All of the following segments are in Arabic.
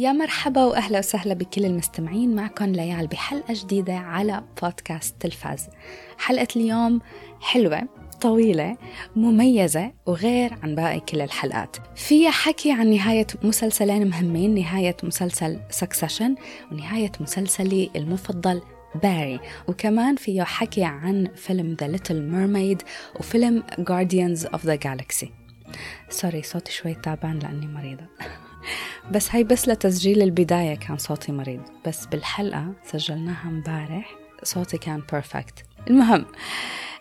يا مرحبا وأهلا وسهلا بكل المستمعين معكم ليال بحلقة جديدة على بودكاست تلفاز. حلقة اليوم حلوة طويلة مميزة وغير عن باقي كل الحلقات. فيها حكي عن نهاية مسلسلين مهمين نهاية مسلسل Succession ونهاية مسلسلي المفضل Barry وكمان فيه حكي عن فيلم The Little Mermaid وفيلم Guardians of the Galaxy. Sorry صوتي شوي تعبان لأني مريضة. بس هاي بس لتسجيل البداية كان صوتي مريض. بس بالحلقة سجلناها مبارح صوتي كان perfect المهم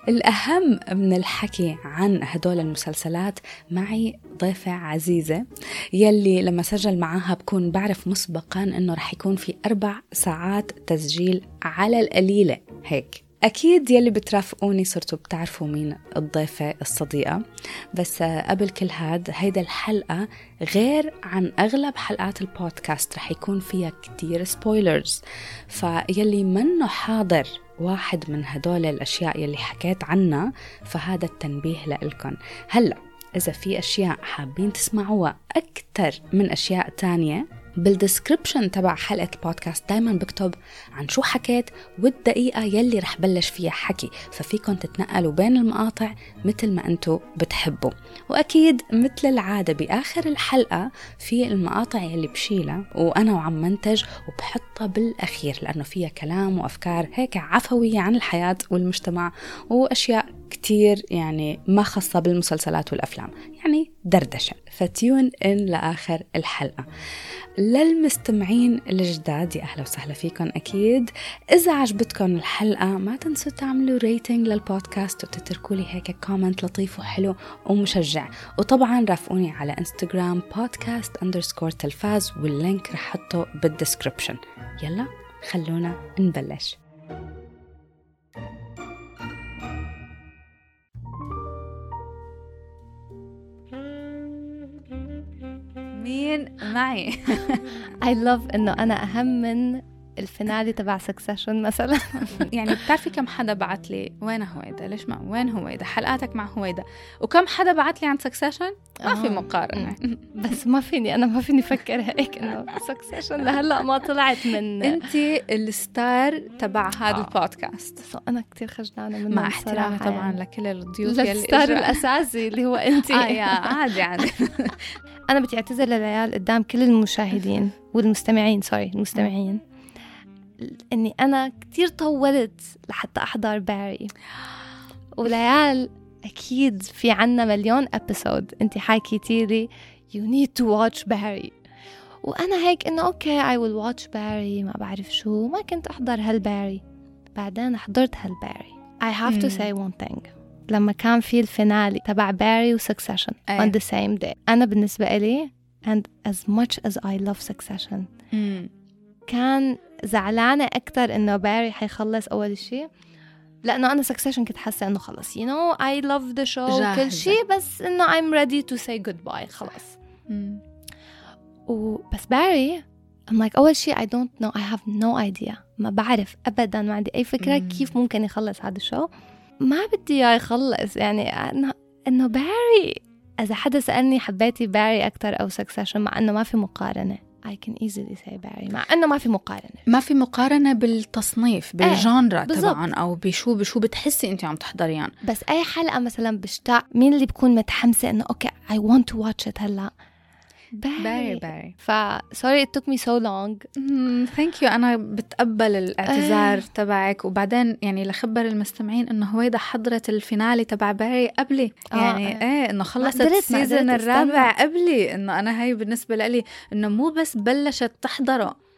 الأهم من الحكي عن هدول المسلسلات معي ضيفة عزيزة يلي لما سجل معاها بكون بعرف مسبقا أنه رح يكون في أربع ساعات تسجيل على القليلة. هيك. أكيد يلي بترافقوني صرتوا بتعرفوا مين الضيفة الصديقة بس قبل كل هاد هيدا الحلقة غير عن أغلب حلقات البودكاست رح يكون فيها كتير spoilers فيلي منو حاضر واحد من هدول الأشياء يلي حكيت عنها فهذا التنبيه لإلكن. هلأ إذا في أشياء حابين تسمعوها أكثر من أشياء تانية بال description تبع حلقة البودكاست دايما بكتب عن شو حكيت والدقيقة يلي رح بلش فيها حكي. ففيكن تتنقلوا بين المقاطع مثل ما انتو بتحبوا. وأكيد مثل العادة بآخر الحلقة في المقاطع يلي بشيلها وأنا وعم منتج وبحطها بالأخير لأنه فيها كلام وأفكار هيك عفوية عن الحياة والمجتمع وأشياء كتير يعني ما خاصة بالمسلسلات والأفلام. يعني دردشة. فتيون إن لآخر الحلقة. للمستمعين الجداد يا أهلا وسهلا فيكم أكيد. إذا عجبتكم الحلقة ما تنسوا تعملوا rating للبودكاست وتتركوا لي هيك comment لطيف وحلو ومشجع. وطبعا رافقوني على انستغرام بودكاست underscore تلفاز وال link رح حطه بال description يلا خلونا نبلش. مين معي؟ I love إنه أنا أهم من ال finale تبع Succession مثلا. يعني بتعرفي كم حدا بعت لي وين هويدا؟ ليش ما وين هويدا؟ حلقاتك مع هويدا. وكم حدا بعت لي عن Succession ما في مقارنة. بس ما فيني أنا ما فيني أفكر هيك إنه Succession لهلأ ما طلعت من انت ال star تبع هذا آه. البودكاست. so أنا كثير خجلانة منه مع احترامي طبعا يعني. لكل الضيوف يلي ال star الأساسي اللي هو انت. آه يا عادي عادي. أنا بدي اعتذر للعيال قدام كل المشاهدين والمستمعين sorry المستمعين. إني أنا كتير طولت لحتى أحضر باري وليال أكيد في عنا مليون episode انت حكيتي لي you need to watch باري وأنا هيك إنه okay I will watch باري ما بعرف شو ما كنت أحضر هالباري بعدين حضرت هالباري I have to say one thing. لما كان في ال finale تبع باري و Succession on the same day. أنا بالنسبة إلي and as much as I love succession. كان زعلانة أكتر إنه باري حيخلص أول شيء لأنه أنا Succession كنت حاسة إنه خلص. You know I love the show كل شيء بس إنه I'm ready to say goodbye. خلص. وبس باري I'm like أول شيء I don't know I have no idea. ما بعرف أبدا ما عندي أي فكرة مم. كيف ممكن يخلص هذا ال show. ما بدي إياه يخلص. يعني إنه إنه باري إذا حدا سألني حبيتي باري أكتر أو Succession مع إنه ما في مقارنة. I can easily say باري مع إنه ما في مقارنة. ما في مقارنة بالتصنيف بال genre إيه تبعهم أو بشو بشو بتحسي أنت عم تحضريان. بس أي حلقة مثلا بشتاق مين اللي بكون متحمسة إنه okay I want to watch it هلأ؟ باري باري ف sorry it took me so long. thank you أنا بتقبل الاعتذار آه. تبعك. وبعدين يعني لخبر المستمعين إنه هويدا حضرت ال finale تبع باري قبلي. آه. يعني آه. إيه إنه خلصت ال season الرابع قبلي. إنه أنا هاي بالنسبة لي إنه مو بس بلشت تحضره.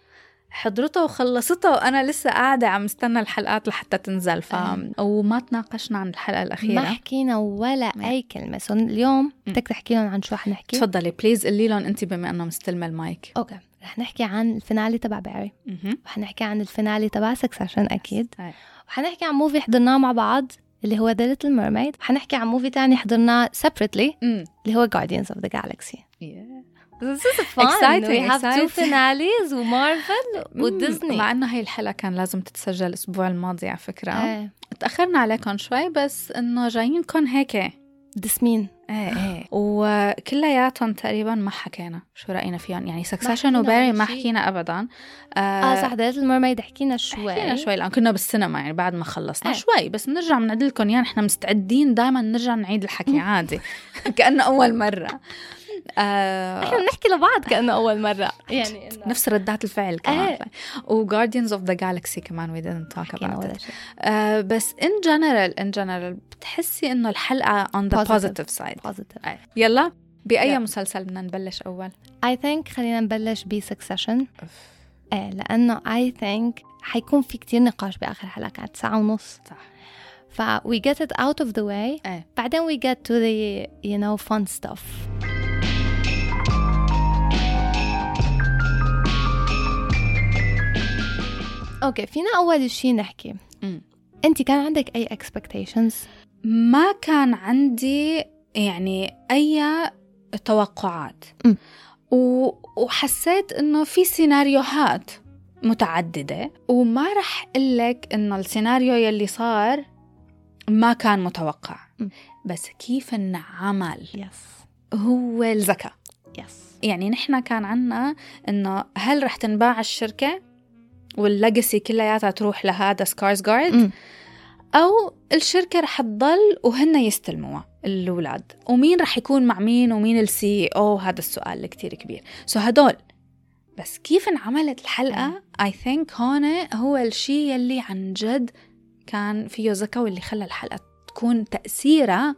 حضرتها وخلصتها وأنا لسه قاعدة عم استنى الحلقات لحتى تنزل ف وما تناقشنا عن الحلقة الأخيرة. ما حكينا ولا. أي كلمة. So اليوم بدك تحكي لهم عن شو رح نحكي؟ تفضلي please قولي لهم انت بما إنه مستلمة ال mic. Okay. رح نحكي عن ال finale تبع باري وحنحكي عن ال finale تبع Succession أكيد. وحنحكي عن movie حضرناه مع بعض اللي هو The Little Mermaid وحنحكي عن movie تاني حضرناه separately اللي هو Guardians of the Galaxy. Yeah. This is fun. Exciting. We have two finales ومارفل وديزني مع إنه هي الحلقة كان لازم تتسجل الأسبوع الماضي على فكرة. إيه. تأخرنا عليكم شوي بس إنه جايينكم هيك. دسمين إيه إيه. وكلياتهم تقريبا ما حكينا شو رأينا فيهم. يعني Succession حكينا وباري ما. حكينا ابدا. آه صح The Little Mermaid حكينا شوي حكينا شوي. لأن كنا بالسينما يعني بعد ما خلصنا إيه. شوي. بس نرجع بنعيد لكم يعني نحن مستعدين دائما نرجع نعيد الحكي عادي. كأنه أول مرة. آه إحنا بنحكي لبعض كأنه أول مرة. يعني إنه نفس ردات الفعل كمان. و Guardians of the Galaxy كمان we didn't talk حكينا about it. آه بس in general in general بتحسي إنه الحلقة on the Positive. positive side. Positive أي. يلا بأي Yeah. مسلسل بدنا نبلش أول؟ I think خلينا نبلش ب Succession إيه لأنه I think حيكون في كتير نقاش بآخر حلقة كانت ساعة ونص. صح. ف we get it out of the way. إيه. بعدين we get to the you know fun stuff. Okay فينا أول شيء نحكي. أنت كان عندك أي expectations ما كان عندي يعني أي توقعات. م. و... وحسيت إنه في سيناريوهات متعددة. وما رح أقلك إنه السيناريو يلي صار ما كان متوقع. م. بس كيف انعمل yes هو الذكاء. Yes يعني نحن كان عنا إنه هل رح تنباع الشركة؟ وال legacy كلياتها تروح لهذا Skarsgård أو الشركة رح تضل وهن يستلموها الأولاد. ومين رح يكون مع مين ومين ال CEO هذا السؤال اللي كتير كبير. So هدول. بس كيف انعملت الحلقة؟ I think هون هو الشيء يلي عن جد كان فيه ذكاء واللي خلى الحلقة تكون تأثيرها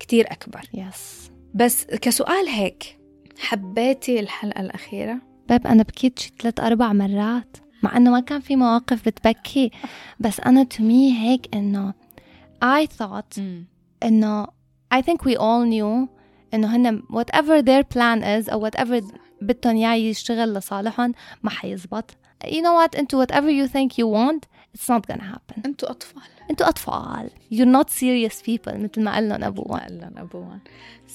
كتير أكبر. Yes بس كسؤال هيك حبيتي الحلقة الأخيرة؟ باب أنا بكيت شي ثلاث أربع مرات. مع إنه ما كان في مواقف بتبكي بس أنا to me هيك إنه I thought إنه I think we all knew إنه هن whatever their plan is أو whatever بدهم إياه يشتغل لصالحهم ما حيزبط. You know what? انتو whatever you think you want it's not gonna happen. أنتوا أطفال. انتو أطفال. You're not serious people مثل ما قال لهم ابوهم قال لهم أبوهم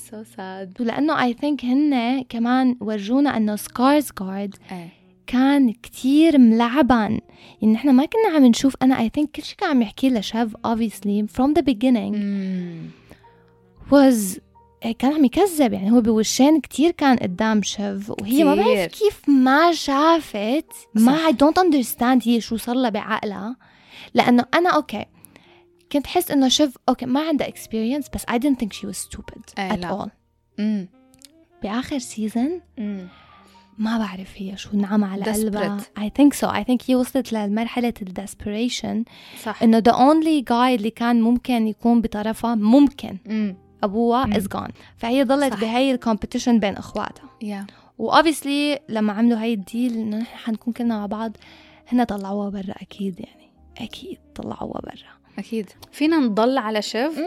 so sad. ولأنه I think هن كمان ورجونا إنه سكارز جارد إيه. كان كتير ملعبا. يعني نحن ما كنا عم نشوف أنا I think كل شيء كان عم يحكي لشيف obviously from the beginning. was كان عم يكذب. يعني هو بوشين كتير كان قدام شيف وهي ما كتير. بعرف كيف ما شافت ما. I don't understand هي شو صار لها بعقلها. لأنه أنا okay كنت حس إنه شيف okay ما عندها experience بس I didn't think she was stupid إيه، لا. at all. امم بآخر season امم ما بعرف هي شو نعم على قلبها. I think so. I think هي وصلت لمرحلة ال desperation صح. إنه the only guy اللي كان ممكن يكون بطرفها ممكن امم أبوها مم. is gone فهي ضلت صح. بهي ال competition بين إخواتها. yeah و obviously لما عملوا هاي ال deal إنه نحن حنكون كلنا مع بعض هن طلعوها برا أكيد يعني. أكيد طلعوها برا. أكيد. فينا نضل على شيف؟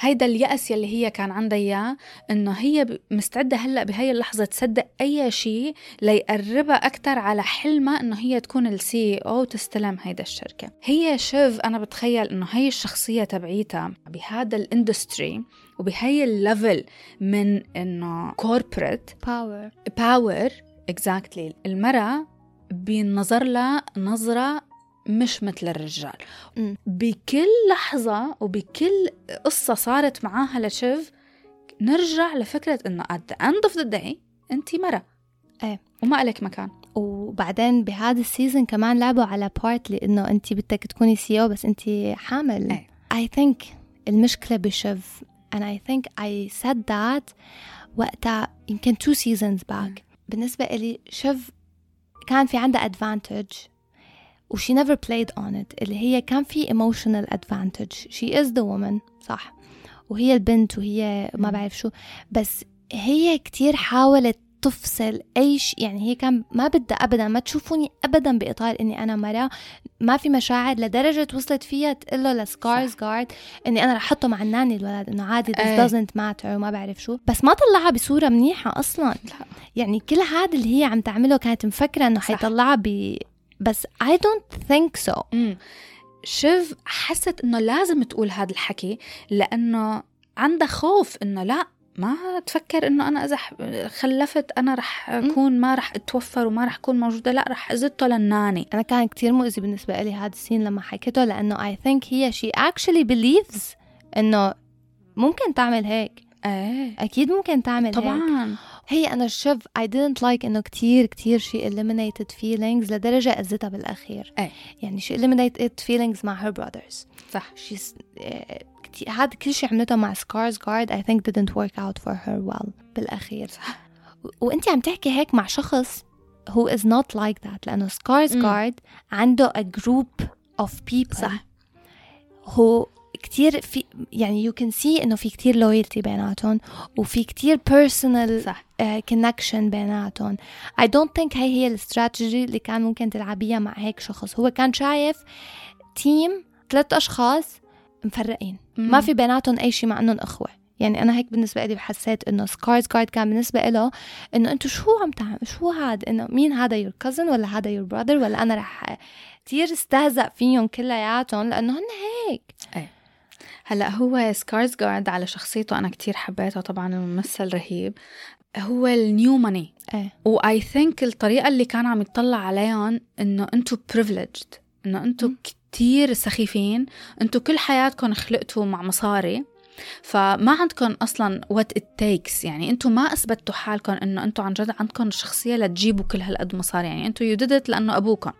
هيدا اليأس يلي هي كان عندها إياه إنه هي مستعدة هلأ بهي اللحظة تصدق أي شيء ليقربها أكتر على حلمها إنه هي تكون ال CEO تستلم هيدا الشركة. هي شيف أنا بتخيل إنه هي الشخصية تبعيتها بهذا ال industry وبهي ال level من إنه corporate power power exactly المرأة بينظر لها نظرة مش مثل الرجال. مم. بكل لحظة وبكل قصة صارت معاها لشيف نرجع لفكرة إنه at the end of the day أنت مرة. إيه. وما لك مكان. وبعدين بهذا ال season كمان لعبوا على part لإنه أنت بدك تكوني CEO بس أنت حامل. إيه. I think المشكلة بشيف. And I think I said that وقتها يمكن two seasons back. بالنسبة إلي شيف كان في عندها advantage. و she never played on it اللي هي كان في emotional advantage she is the woman صح وهي البنت وهي ما. بعرف شو بس هي كتير حاولت تفصل أي شيء يعني هي كان ما بدها ابدا ما تشوفوني ابدا بإطار إني أنا مرة ما في مشاعر لدرجة وصلت فيها تقول له لسكارز جارد إني أنا رح أحطه مع الناني الولد إنه عادي this إيه. doesn't matter وما بعرف شو بس ما طلعها بصورة منيحة أصلا لا. يعني كل هذا اللي هي عم تعمله كانت مفكرة إنه. حيطلعها ب بس I don't think so. مم. شيف حست إنه لازم تقول هذا الحكي لأنه عندها خوف إنه لا ما تفكر إنه أنا إذا خلفت أنا رح أكون ما رح أتوفر وما رح أكون موجودة لا رح ازته للناني. أنا كان كتير مؤذي بالنسبة لي هذا السين لما حكيته لأنه I think هي she actually believes إنه ممكن تعمل هيك. إيه. أكيد ممكن تعمل هيك. طبعا. هي أنا شوف I didn't like إنه كتير كتير she eliminated feelings لدرجة أذتها بالأخير إيه. يعني she eliminated feelings مع her brothers صح she's كتير هذا كل شي عملته مع سكارز جارد I think didn't work out for her well بالأخير صح. وانت عم تحكي هيك مع شخص who is not like that لأنه سكارز. جارد عنده a group of people صح. هو كتير في يعني you can see إنه في كتير loyalty بيناتهم وفي كتير personal صح. connection بيناتهم. I don't think هي هي الاستراتيجي اللي كان ممكن تلعبيها مع هيك شخص. هو كان شايف team ثلاث أشخاص مفرقين. ما في بيناتهم أي شيء مع أنهم أخوة. يعني أنا هيك بالنسبة لي حسيت إنه سكارز جارد كان بالنسبة له إنه أنتوا شو عم تعمل شو هاد؟ إنه مين هذا your cousin ولا هذا your brother ولا أنا رح كتير استهزأ فيهم كلياتهم لأنه هن هيك. هلا هو سكارز جارد على شخصيته أنا كتير حبيته طبعا الممثل رهيب. هو ال new money إيه. و I think الطريقة اللي كان عم يطلع عليهم إنه أنتم privileged إنه أنتم. كتير سخيفين أنتم كل حياتكم خلقتوا مع مصاري. فما عندكم أصلا what it takes يعني أنتم ما اثبتوا حالكم إنه أنتم عن جد عندكم الشخصيه لتجيبوا كل هالقد مصاري. يعني أنتم you did لأنه ابوكم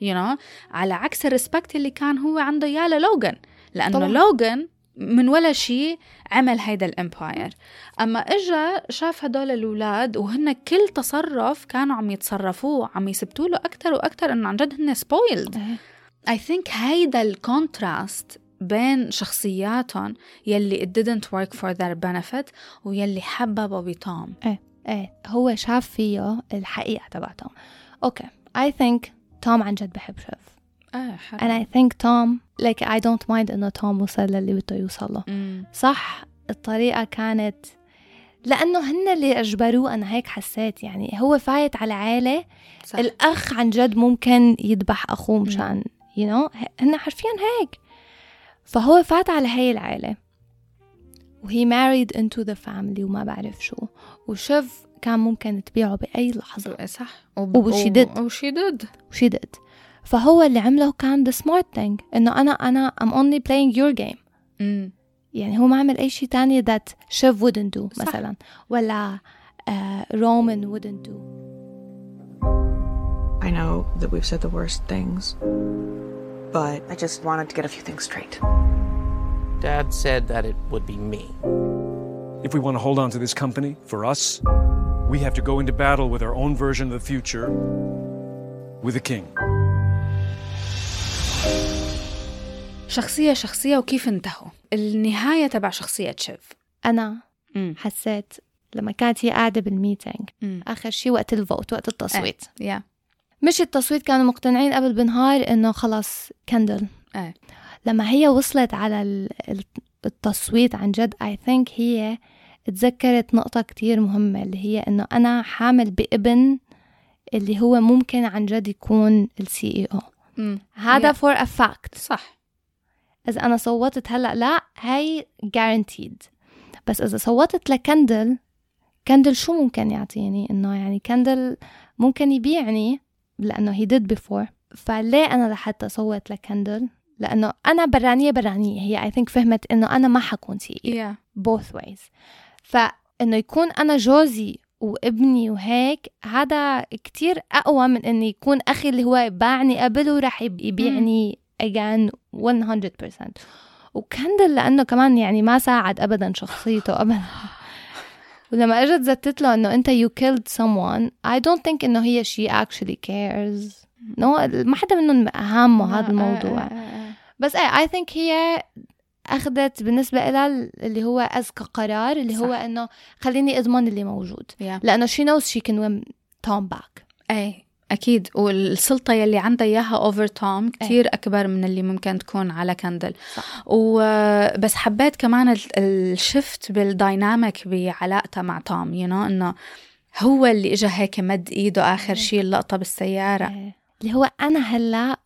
you you know? على عكس ال respect اللي كان هو عنده إياه للوغان لأنه طبعاً. لوغان من ولا شيء عمل هيدا ال empire. أما إجا شاف هدول الأولاد وهن كل تصرف كانوا عم يتصرفوه عم يثبتوا له أكثر وأكثر إنه عن جد هن spoiled. I think هيدا ال contrast بين شخصياتهم يلي it didn't work for their benefit ويلي حببوا بتوم. إيه. هو شاف فيه الحقيقة تبعته Okay. I think توم عن جد بحب شيف آه and I think توم like I don't mind إنه توم وصل للي بده يوصل له مم. صح الطريقة كانت لأنه هن اللي أجبروه أنا هيك حسيت يعني هو فايت على عائلة صح. الأخ عن جد ممكن يذبح أخوه مشان you know هن حرفيا هيك. فهو فات على هي العائلة وهي married into the family وما بعرف شو. وشوف كان ممكن تبيعه بأي لحظة. صح. وشي did. وشي ديد وشي did فهو اللي عمله كان the smart thing إنه أنا أنا I'm only playing your game يعني هو ما عمل أي شيء تاني that Shiv wouldn't do صح. مثلا ولا uh, Roman wouldn't do I know that we've said the worst things, but I just wanted to get a few things straight. Dad said that it would be me. If we want to hold on to this company, for us, we have to go into battle with our own version of the future with the king. شخصية شخصية وكيف انتهوا؟ النهاية تبع شخصية شيف. أنا مم. حسيت لما كانت هي قاعدة بال meeting. آخر شيء وقت ال vote وقت التصويت. yeah مش التصويت كانوا مقتنعين قبل بنهار إنه خلص كندل. إيه. لما هي وصلت على ال- ال- التصويت عن جد I think هي تذكرت نقطة كتير مهمة اللي هي إنه أنا حامل بابن اللي هو ممكن عن جد يكون ال CEO. هذا Yeah. for a fact صح. إذا أنا صوتت هلأ لا هي guaranteed. بس إذا صوتت لكندل كندل شو ممكن يعطيني؟ إنه يعني كندل ممكن يبيعني لأنه he did before. فليه أنا لحتى صوت لكندل؟ لأنه أنا برانية برانية. هي I think فهمت إنه أنا ما حكون سي يا both ways. فإنه يكون أنا جوزي وابني وهيك هذا كتير أقوى من إنه يكون أخي اللي هو باعني قبل وراح يب- يبيعني again 100% وكندل لأنه كمان يعني ما ساعد أبدا شخصيته أبدا. ولما إجت زتت له إنه أنت you killed someone I don't think إنه هي she actually cares. No ما حدا منهم هامه هذا الموضوع. بس إيه I think هي أخذت بالنسبة لها اللي هو اذكى قرار اللي هو صح. إنه خليني أضمن اللي موجود. yeah لأنه she knows she can win Tom back. إيه. أكيد والسلطة يلي عندها إياها over Tom كثير أكبر من اللي ممكن تكون على كندل صح. وبس حبيت كمان ال- ال shift بال dynamic بعلاقتها مع توم you you know, إنه هو اللي اجى هيك مد إيده آخر شيء اللقطة بالسيارة إيه. اللي هو أنا هلا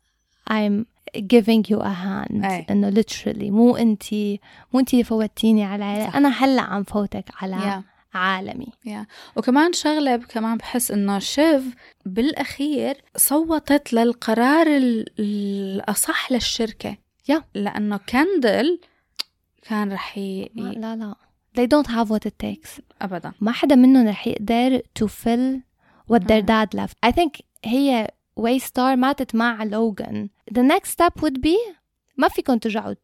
I'm giving you a hand إيه. إنه literally مو أنتي مو اللي فوتيني على. صح. أنا هلا عم فوتك على يا عالمي. يا وكمان شغلة كمان بحس إنه شيف بالأخير صوتت للقرار ال- الأصح للشركة. يا. لأنه كندل كان رح ي... لا لا. They don't have what it takes. ابدا. ما حدا منهم رح يقدر to fill what their آه. dad left. I think هي واي ستار ماتت مع لوغان the next step would be ما فيكم ترجعوا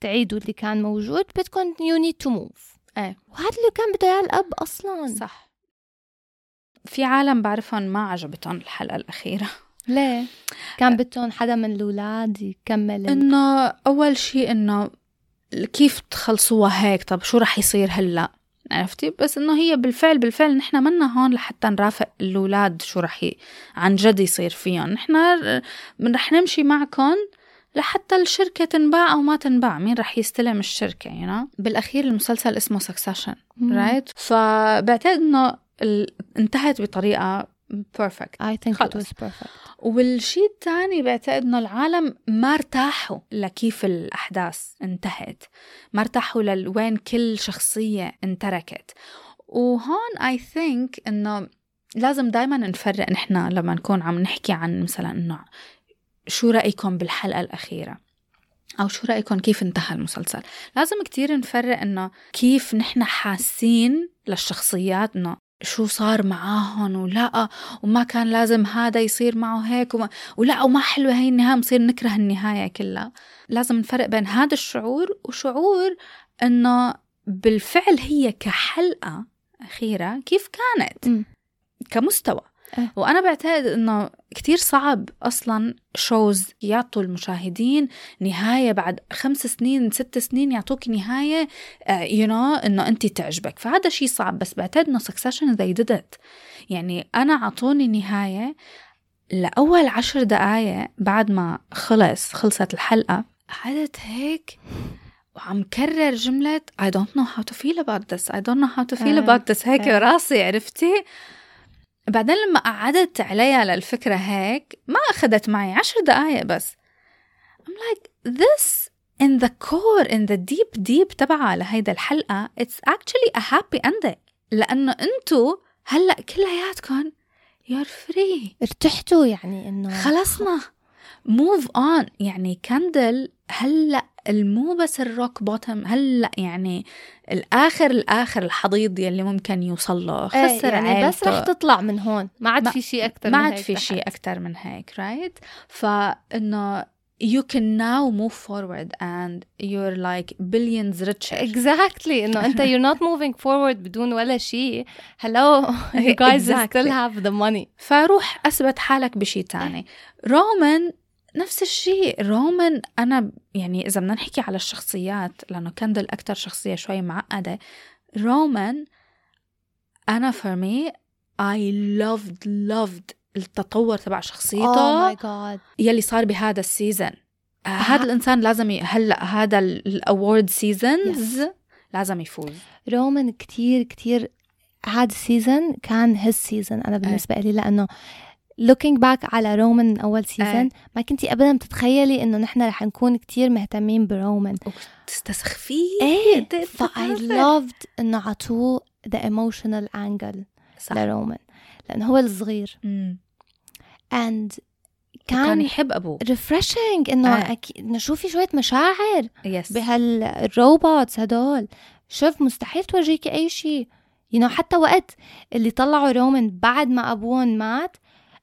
تعيدوا اللي كان موجود بدكم you need to move. إيه. وهذا اللي كان بده إياه الأب أصلا. صح. في عالم بعرفهم ما عجبتهم الحلقة الأخيرة. ليه؟ كان بدهم حدا من الأولاد يكمل إنه أول شيء إنه كيف تخلصوها هيك؟ طب شو رح يصير هلأ؟ عرفتي؟ بس إنه هي بالفعل بالفعل نحن منا هون لحتى نرافق الأولاد شو رح ي... عن جد يصير فيهم. نحن رح نمشي معكم لحتى الشركة تنباع أو ما تنباع مين رح يستلم الشركة you know? بالأخير المسلسل اسمه مم. right فبعتقد إنه ال... انتهت بطريقة perfect I think it خلص. was perfect والشيء الثاني بعتقد إنه العالم ما ارتاحوا لكيف الأحداث انتهت ما ارتاحوا لوين كل شخصية انتركت وهون I think إنه لازم دائما نفرق نحن لما نكون عم نحكي عن مثلا إنه شو رأيكم بالحلقة الأخيرة أو شو رأيكم كيف انتهى المسلسل لازم كتير نفرق إنه كيف نحن حاسين للشخصيات انه شو صار معاهم ولا وما كان لازم هذا يصير معه هيك وما ولا وما حلوة هي النهاية بنصير نكره النهاية كلها لازم نفرق بين هذا الشعور وشعور إنه بالفعل هي كحلقة أخيرة كيف كانت مم. كمستوى. وأنا بعتقد إنه كتير صعب أصلا shows يعطوا المشاهدين نهاية بعد خمس سنين ست سنين يعطوك نهاية you know إنه انت تعجبك. فهذا شيء صعب بس بعتقد إنه Succession did it. يعني أنا أعطوني نهاية لأول عشر دقائق بعد ما خلص خلصت الحلقة. قعدت هيك وعم كرر جملة I don't know how to feel about this I don't know how to feel آه. about this. هيك. راسي عرفتي؟ بعدين لما قعدت عليها للفكرة هيك ما أخذت معي عشر دقايق بس. I'm like this in the core in the deep deep تبعها لهيدا الحلقة it's actually a happy ending. لأنه أنتو هلأ كلياتكم you're free. ارتحتوا يعني إنه خلصنا. move on يعني Kendall هلأ المو بس ال rock bottom هلا يعني الآخر الآخر الحضيض يلي ممكن يوصل له؟ إيه، خسر يعني بس عيلته. رح تطلع من هون. ما عاد في شيء أكثر ما عاد في شيء أكثر من هيك right فإنه you can now move forward and you're like billions richer exactly. إنه أنت you're not moving forward بدون ولا شيء hello you guys Exactly. still have the money. فروح أثبت حالك بشيء تاني. رومان نفس الشيء. رومان أنا يعني إذا بدنا نحكي على الشخصيات لأنه Kendall أكثر شخصية شوي معقدة. رومان أنا for me I loved loved التطور تبع شخصيته oh my god. يلي صار بهذا السيزون آه هذا الإنسان لازم ي... هلأ هذا ال award season لازم يفوز. رومان كتير كتير هذا السيزون كان his season أنا بالنسبة لي لأنه looking back على رومان من أول سيزون إيه. ما كنتي ابدا بتتخيلي إنه نحن رح نكون كتير مهتمين برومان تستسخفيه إيه ف I loved إنه عطوه the emotional angle صح. لرومان لأنه هو الصغير. مم. and كان كان يحب أبوه. refreshing إنه آه. إنه شوفي شوية مشاعر yes بهال robots هدول. شوف مستحيل تورجيكي أي شيء. you know حتى وقت اللي طلعوا رومان بعد ما أبوهم مات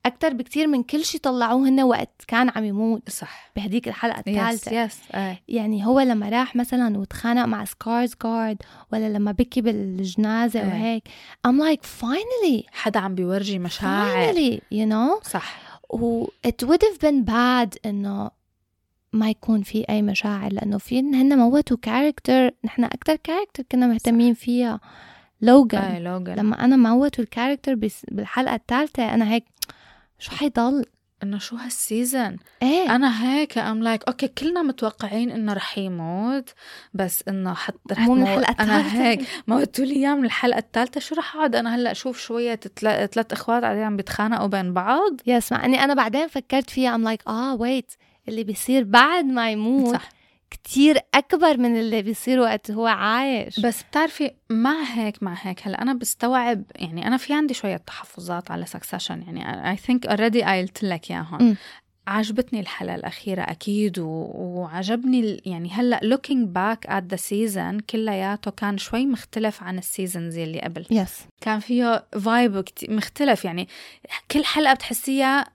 أكثر بكتير من كل شيء طلعوه هن وقت كان عم يموت. صح. بهديك الحلقة yes الثالثة. yes إيه يعني هو لما راح مثلا وتخانق مع Skarsgård ولا لما بكي بالجنازة إيه. وهيك I'm like finally! حدا عم بيورجي مشاعر. Finally you know? صح. و it would have been bad إنه ما يكون في أي مشاعر لأنه في هن موتوا character نحن أكثر character كنا مهتمين فيها لوغان إيه لوغان لما أنا موتوا ال character بالحلقة الثالثة أنا هيك شو حيضل؟ إنه شو هالسيزون إيه. أنا هيك I'm like okay كلنا متوقعين إنه رح يموت بس إنه حت رح moment. الحلقة أنا الثالثة. هيك موتوا لي إياه من الحلقة الثالثة. شو رح اقعد أنا هلأ أشوف شوية ثلاث إخوات قاعدين عم بيتخانقوا بين بعض. yes مع إني أنا بعدين فكرت فيها I'm like آه wait اللي بيصير بعد ما يموت صح. كتير أكبر من اللي بيصير وقت هو عايش بس بتعرفي مع هيك مع هيك هلا أنا بستوعب يعني أنا في عندي شوية تحفظات على Succession يعني I think already قايلت لك إياهم م. عجبتني الحلقة الأخيرة أكيد و... وعجبني ال... يعني هلأ looking back at the season كلياته كان شوي مختلف عن ال seasons اللي قبل. yes كان فيه vibe مختلف يعني كل حلقة بتحسيها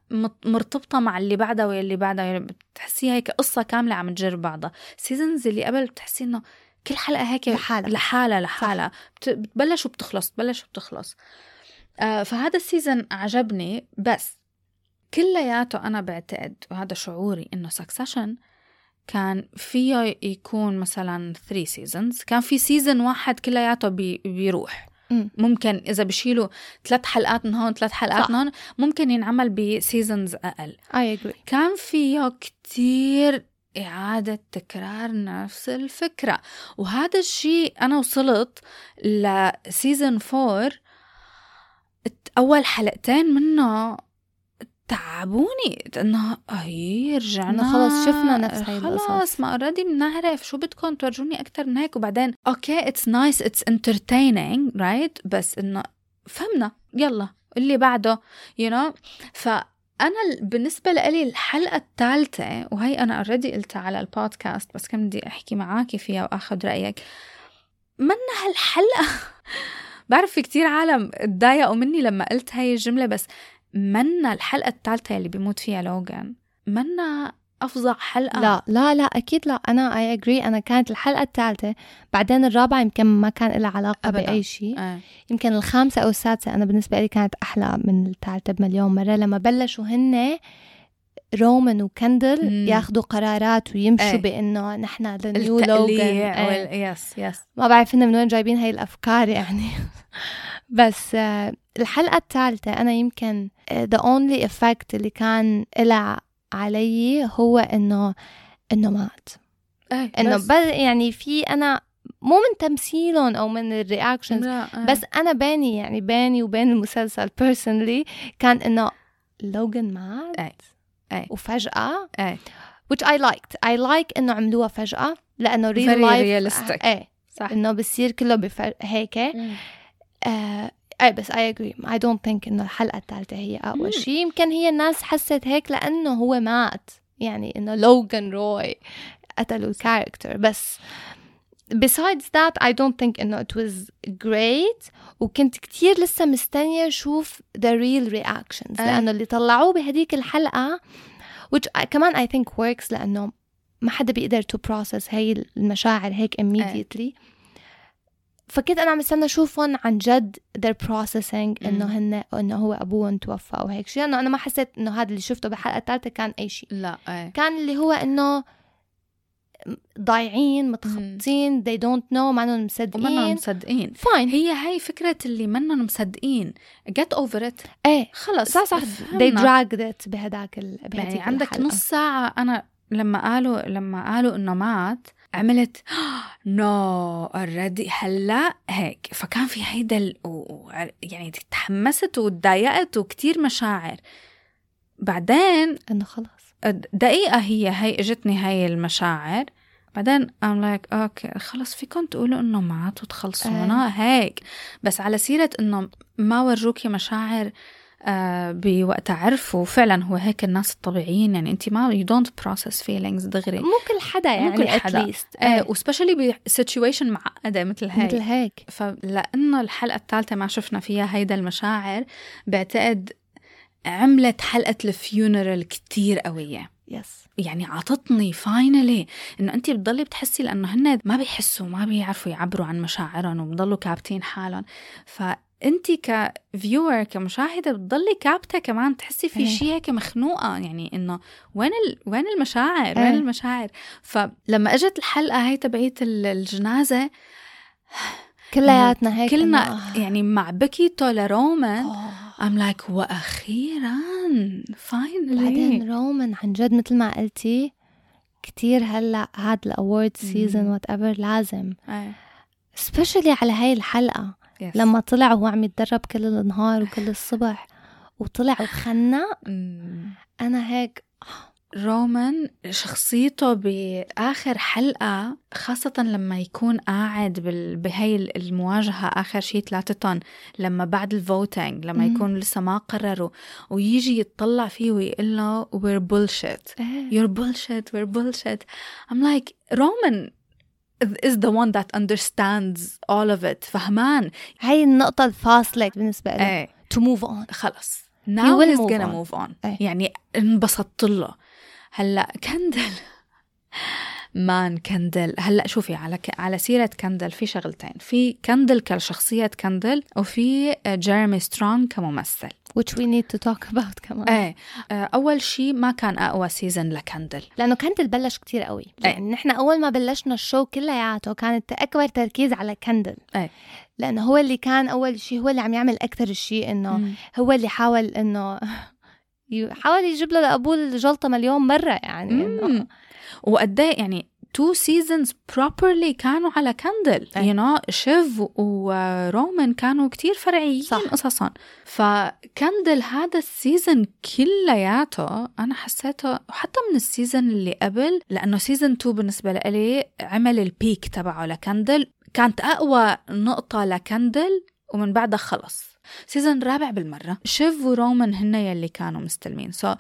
مرتبطة مع اللي بعدها واللي بعدها يعني بتحسيها هيك قصة كاملة عم تجر بعضها. ال seasons اللي قبل بتحسي إنه كل حلقة هيك لحالها. لحالها لحالها. بت- بتبلش وبتخلص بتبلش وبتخلص. آه فهذا ال season عجبني بس كلياته أنا بعتقد وهذا شعوري إنه Succession كان فيه يكون مثلا 3 seasons كان في season واحد كلياته بي بيروح. مم. ممكن إذا بشيلوا ثلاث حلقات من هون ثلاث حلقات. من هون ممكن ينعمل ب seasons أقل. I agree. كان فيه كتير إعادة تكرار نفس الفكرة. وهذا الشيء أنا وصلت ل season four أول حلقتين منه تعبوني. إنه هي رجعنا. خلص شفنا نفس هاي خلص القصص. ما already بنعرف شو بدكم تورجوني أكثر من هيك. وبعدين okay it's nice it's entertaining right بس إنه فهمنا. يلا اللي بعده يو you know فأنا ال- بالنسبة لي الحلقة الثالثة وهي أنا already قلتها على البودكاست بس كم بدي أحكي معاكي فيها وأخذ رأيك. منا هالحلقة. بعرف في كتير عالم تضايقوا مني لما قلت هاي الجملة بس منا الحلقة الثالثه اللي بيموت فيها لوغان منا أفظع حلقة لا لا لا أكيد لا أنا اي اجري أنا كانت الحلقة الثالثه بعدين الرابعة يمكن ما كان لها علاقة أبداً. بأي شيء آه. يمكن الخامسة أو السادسة أنا بالنسبة لي كانت أحلى من الثالثه بمليون مرة لما بلشوا هن رومان وكندل. ياخذوا قرارات ويمشوا إيه. بإنه نحن ال new إيه. وال... yes yes ما بعرف هن من وين جايبين هاي الأفكار يعني بس آه، الحلقة الثالثه أنا يمكن آه، the only effect اللي كان لها علي هو إنه إنه مات إيه، إنه بس. يعني في أنا مو من تمثيلهم أو من ال reactions آه. بس أنا بيني يعني بيني وبين المسلسل personally كان إنه لوغان مات إيه. إيه. وفجأة إيه. which I liked I like إنه عملوها فجأة لأنه real Very life realistic. إيه صح إنه بصير كله بفر... هيك اي بس I agree. I don't think إنه الحلقة الثالثة هي. أقوى شيء. يمكن هي الناس حست هيك لأنه هو مات. يعني إنه لوغان روي قتلوا الكاركتر بس besides that I don't think إنه it was great. وكنت كتير لسه مستنية أشوف the real reactions. أي. لأنه اللي طلعوه بهديك الحلقة which I- كمان I think works لأنه ما حدا بيقدر to process هاي المشاعر هيك immediately. فكنت أنا عم استنى اشوفهم عن جد they're processing إنه هن إنه هو ابوهم توفى أو هيك شيء لأنه أنا ما حسيت إنه هذا اللي شفته بالحلقة الثالثة كان أي شيء لا إيه. كان اللي هو إنه ضايعين متخبطين they don't know ما انهم ومنهم مصدقين. مصدقين فاين هي هاي فكرة اللي منهم مصدقين. Get over it. إيه. خلص صح صح. they dragged it بهداك ال... يعني عندك الحلقة. نص ساعة. أنا لما قالوا لما قالوا إنه مات عملت no already هلا هيك. فكان في هيدا ال... يعني تحمست وتضايقت وكتير مشاعر. بعدين إنه خلص دقيقة هي هي إجتني هاي المشاعر. بعدين I'm like okay خلص فيكم تقولوا إنه مات وتخلصونا هيك. بس على سيرة إنه ما وروكي مشاعر آه بوقتها عرفوا فعلا هو هيك الناس الطبيعيين يعني انت ما you don't process feelings دغري. مو كل حدا يعني مو كل حدا. آه إيه و specially ب situation معقدة مثل هيك مثل هيك. فلأنه الحلقة الثالثة ما شفنا فيها هيدا المشاعر بعتقد عملت حلقة ال funeral كتير قوية. yes يعني عطتني finally إنه انت بتضلي بتحسي لأنه هن ما بيحسوا ما بيعرفوا يعبروا عن مشاعرهم وبضلوا كابتين حالهم. فانت ك viewer كمشاهدة بتضلي كابتة كمان تحسي في إيه. شيء هيك مخنوقة يعني إنه وين ال... وين المشاعر؟ إيه. وين المشاعر؟ فلما اجت الحلقة هاي تبعيت ال- الجنازة كلياتنا هيك كلنا إنه- يعني مع بكيتو لرومان آه. I'm like وأخيرا finally بعدين رومان عن جد مثل ما قلتي كتير هلأ هاد ال award season whatever لازم. specially على هاي الحلقة. لما طلع وهو عم يتدرب كل النهار وكل الصبح وطلع وخنق أنا هيك رومان شخصيته بآخر حلقة خاصة لما يكون قاعد بال... بهي المواجهة آخر شيء ثلاثتهم لما بعد ال voting لما. يكون لسه ما قرروا ويجي يتطلع فيه ويقول له we're bullshit. you're bullshit we're bullshit. I'm like Roman is the one that understands all of it. فهمان. هاي النقطة الفاصلة بالنسبة له إيه. To move on. خلص. Now he's move gonna on. move on. إيه. يعني انبسطت له. هلا كندل. man كندل. هلا شوفي على ك... على سيرة كندل في شغلتين. في كندل كشخصية كندل وفي جيريمي سترونج كممثل. Which we need to talk about كمان إيه. آه، أول شيء ما كان أقوى season لكندل. لأنه كندل بلش كتير قوي. يعني نحن أول ما بلشنا ال show كلياته كانت أكبر تركيز على كندل. إيه. لأنه هو اللي كان أول شيء هو اللي عم يعمل أكثر شيء إنه. هو اللي حاول إنه حاول يجيب له لأبوه الجلطة مليون مرة يعني إنه. وقد إيه يعني two seasons properly كانوا على كندل. you know Shiv ورومان كانوا كتير فرعيين صح. قصصا فكندل هذا ال season كلياته أنا حسيته وحتى من ال season اللي قبل لأنه season 2 بالنسبة لي عمل ال peak تبعه لكندل كانت أقوى نقطة لكندل ومن بعدها خلص season رابع بالمرة. Shiv ورومان هن يلي كانوا مستلمين. so so,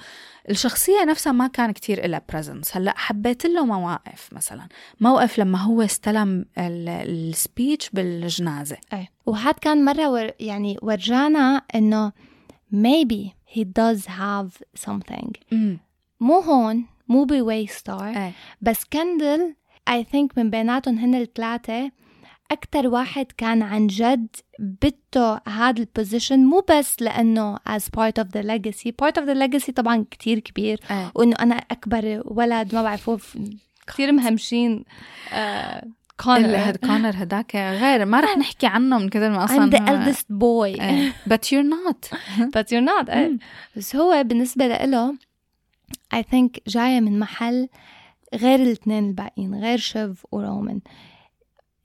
الشخصية نفسها ما كان كتير إلها presence هلأ حبيت له مواقف مثلا. موقف لما هو استلم ال speech بالجنازة. إيه. وهاد كان مرة ور يعني ورجانا إنه maybe he does have something. امم مو هون مو boy star. إيه. بس كندل I think من بيناتهم هن الثلاثة أكتر واحد كان عن جد بده هذا ال position مو بس لأنه as part of the legacy. Part of the legacy طبعا كتير كبير. إيه وإنه أنا أكبر ولد ما بعرفه كتير مهمشين. آه كونر هاد كونر هداك غير. ما رح نحكي عنه من كثر ما أصلا I'm the eldest boy. إيه. but you're not. But you're not. مم. بس هو بالنسبة له I think جاية من محل غير الاثنين الباقيين غير شيف ورومان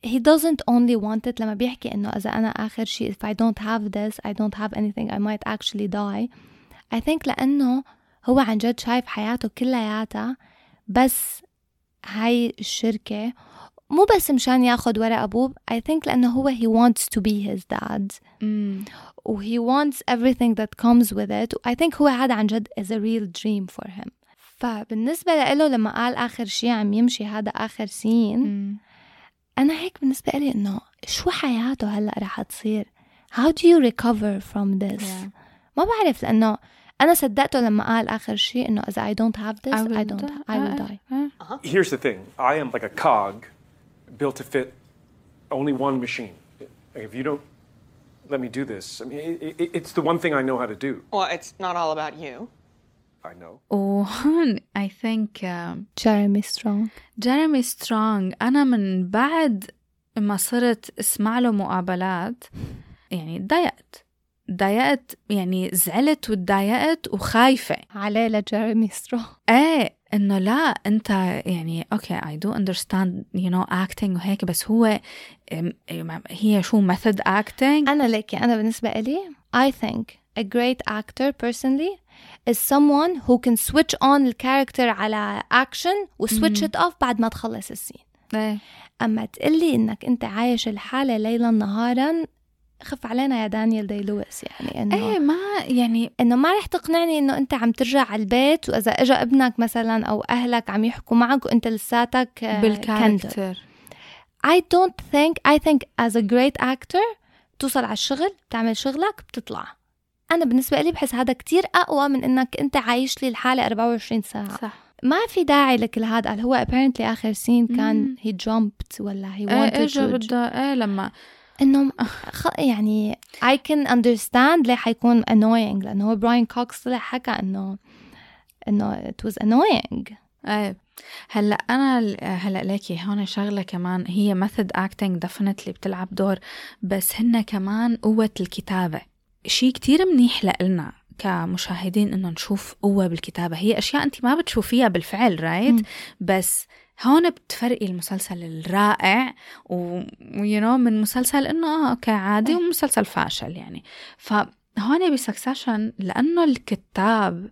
he doesn't only want it لما بيحكي انه اذا انا اخر شيء if I don't have this I don't have anything I might actually die I think لانه هو عن جد شايف حياته كلياتها بس هاي الشركة مو بس مشان ياخد ورا ابوه I think لانه هو he wants to be his dad مم. و he wants everything that comes with it I think هو هذا عن جد is a real dream for him فبالنسبة له لما قال آخر شي عم يمشي هذا آخر سين مم. أنا هيك بالنسبة لي إنه شو حياته هلأ رح تصير how do you recover from this Yeah. ما بعرف لأنه أنا صدقته لما قال آخر شي إنه إذا I don't have this I, will don't die. I will آه، die آه. Here's the thing I am like a cog built to fit only one machine. If you don't let me do this, I mean, it, it, it's the one thing I know how to do. Well, it's not all about you. I know. وهون I think um, جيريمي سترونج جيريمي سترونج أنا من بعد ما صرت أسمع له مقابلات يعني تضايقت تضايقت يعني زعلت وتضايقت وخايفة. عليه لجيريمي سترونج إيه إنه لا أنت يعني okay I do understand you know acting وهيك بس هو هي شو method acting أنا ليكي أنا بالنسبة لي I think a great actor personally is someone who can switch on ال character على action و switch it off بعد ما تخلص ال scene. إيه. أما تقلي إنك أنت عايش الحالة ليلا نهارا خف علينا يا دانيال دي لويس يعني إنه إيه ما يعني إنه ما رح تقنعني إنه أنت عم ترجع على البيت واذا اجى ابنك مثلا أو أهلك عم يحكوا معك وانت لساتك آه،. بالكاركتر I don't think I think as a great actor بتوصل على الشغل بتعمل شغلك بتطلع. أنا بالنسبة لي بحس هذا كتير أقوى من إنك أنت عايش لي الحالة 24 ساعة. صح. ما في داعي لكل هذا. قال هو apparently آخر scene كان he jumped ولا he إيه wanted اجى to بده إيه لما إنه خ... يعني I can understand ليه حيكون annoying لأنه هو براين كوكس طلع حكى إنه إنه it was annoying. إيه. هلأ أنا هلأ ليكي هون شغلة كمان هي method acting definitely بتلعب دور بس هن كمان قوة الكتابة. شيء كتير منيح لإلنا كمشاهدين إنه نشوف قوة بالكتابة. هي أشياء انت ما بتشوفيها بالفعل right مم. بس هون بتفرقي المسلسل الرائع و you know من مسلسل إنه آه okay عادي. ومسلسل فاشل يعني. فهون ب Succession لأنه الكتاب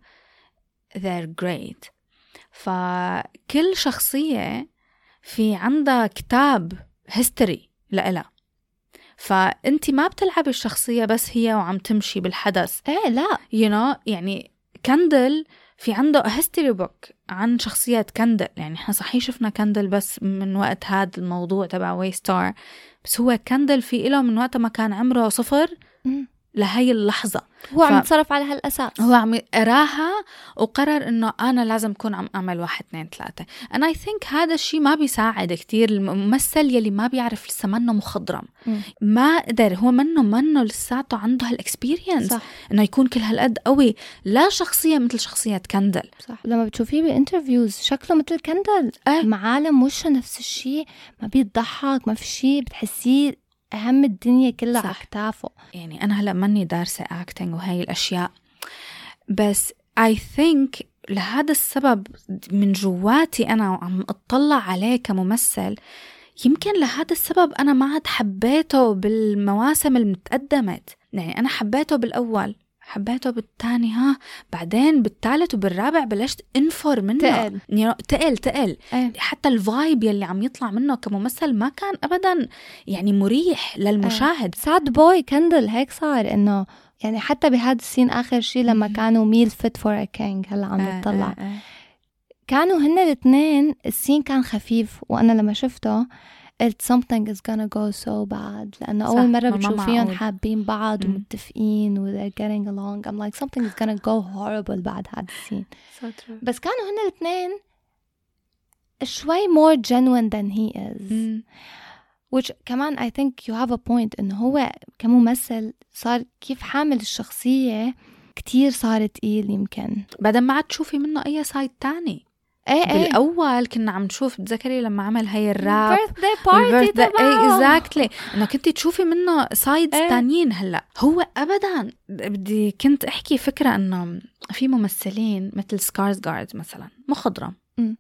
they're great. فكل شخصية في عندها كتاب history لإلها. فأنت ما بتلعبي الشخصية بس هي وعم تمشي بالحدث. إيه لا. You know يعني كندل في عنده history book عن شخصية كندل. يعني إحنا صحيح شفنا كندل بس من وقت هذا الموضوع تبع Waystar بس هو كندل في إله من وقت ما كان عمره صفر. لهي اللحظة. هو عم يتصرف على هالأساس. هو عم قراها وقرر إنه أنا لازم أكون عم أعمل واحد اثنين ثلاثة. And I think هذا الشيء ما بيساعد كتير. الممثل يلي ما بيعرف لسه منه مخضرم. مم. ما قدر هو منه منه لساته عنده هال experience صح. إنه يكون كل هالقد قوي. لا شخصية مثل شخصية كندل. صح. لما بتشوفيه ب interviews شكله مثل كندل. إيه. معالم وشه نفس الشيء ما بيضحك ما في شيء بتحسيه أهم الدنيا كلها على صح. كتافه يعني أنا هلأ ماني دارسة acting وهاي الأشياء. بس I think لهذا السبب من جواتي أنا وعم أطلع عليه كممثل يمكن لهذا السبب أنا ما عاد حبيته بالمواسم المتقدمت يعني أنا حبيته بالأول. حبيته بالثاني ها؟ بعدين بالثالث وبالرابع بلشت انفر منه. تقل. تقل تقل. إيه. حتى ال vibe يلي عم يطلع منه كممثل ما كان ابدا يعني مريح للمشاهد. sad boy كندل هيك صار إنه يعني حتى بهذا ال scene آخر شيء لما. كانوا meal fit for a king هلأ عم آه، بتطلع آه، آه. كانوا هن الاثنين ال scene كان خفيف وأنا لما شفته قلت something is gonna go so bad. لأنه صح، اول مره ما بتشوفيهم معقول. حابين بعض مم. ومتفقين و they're getting along. I'm like something is gonna go horrible بعد هذا ال scene بس كانوا هن الاثنين شوي more genuine than he is. مم. which كمان I think you have a point إنه هو كممثل صار كيف حامل الشخصية كتير صار تقيل يمكن. بعدين ما عاد تشوفي منه أي side تاني. إيه إيه. بالأول كنا عم نشوف تذكري لما عمل هي ال rap؟ Birthday party تبعه. Exactly إنه كنتي تشوفي منه sides إيه. تانيين هلأ. هو ابدا بدي كنت أحكي فكرة إنه في ممثلين مثل سكارسجارد مثلا مخضرم.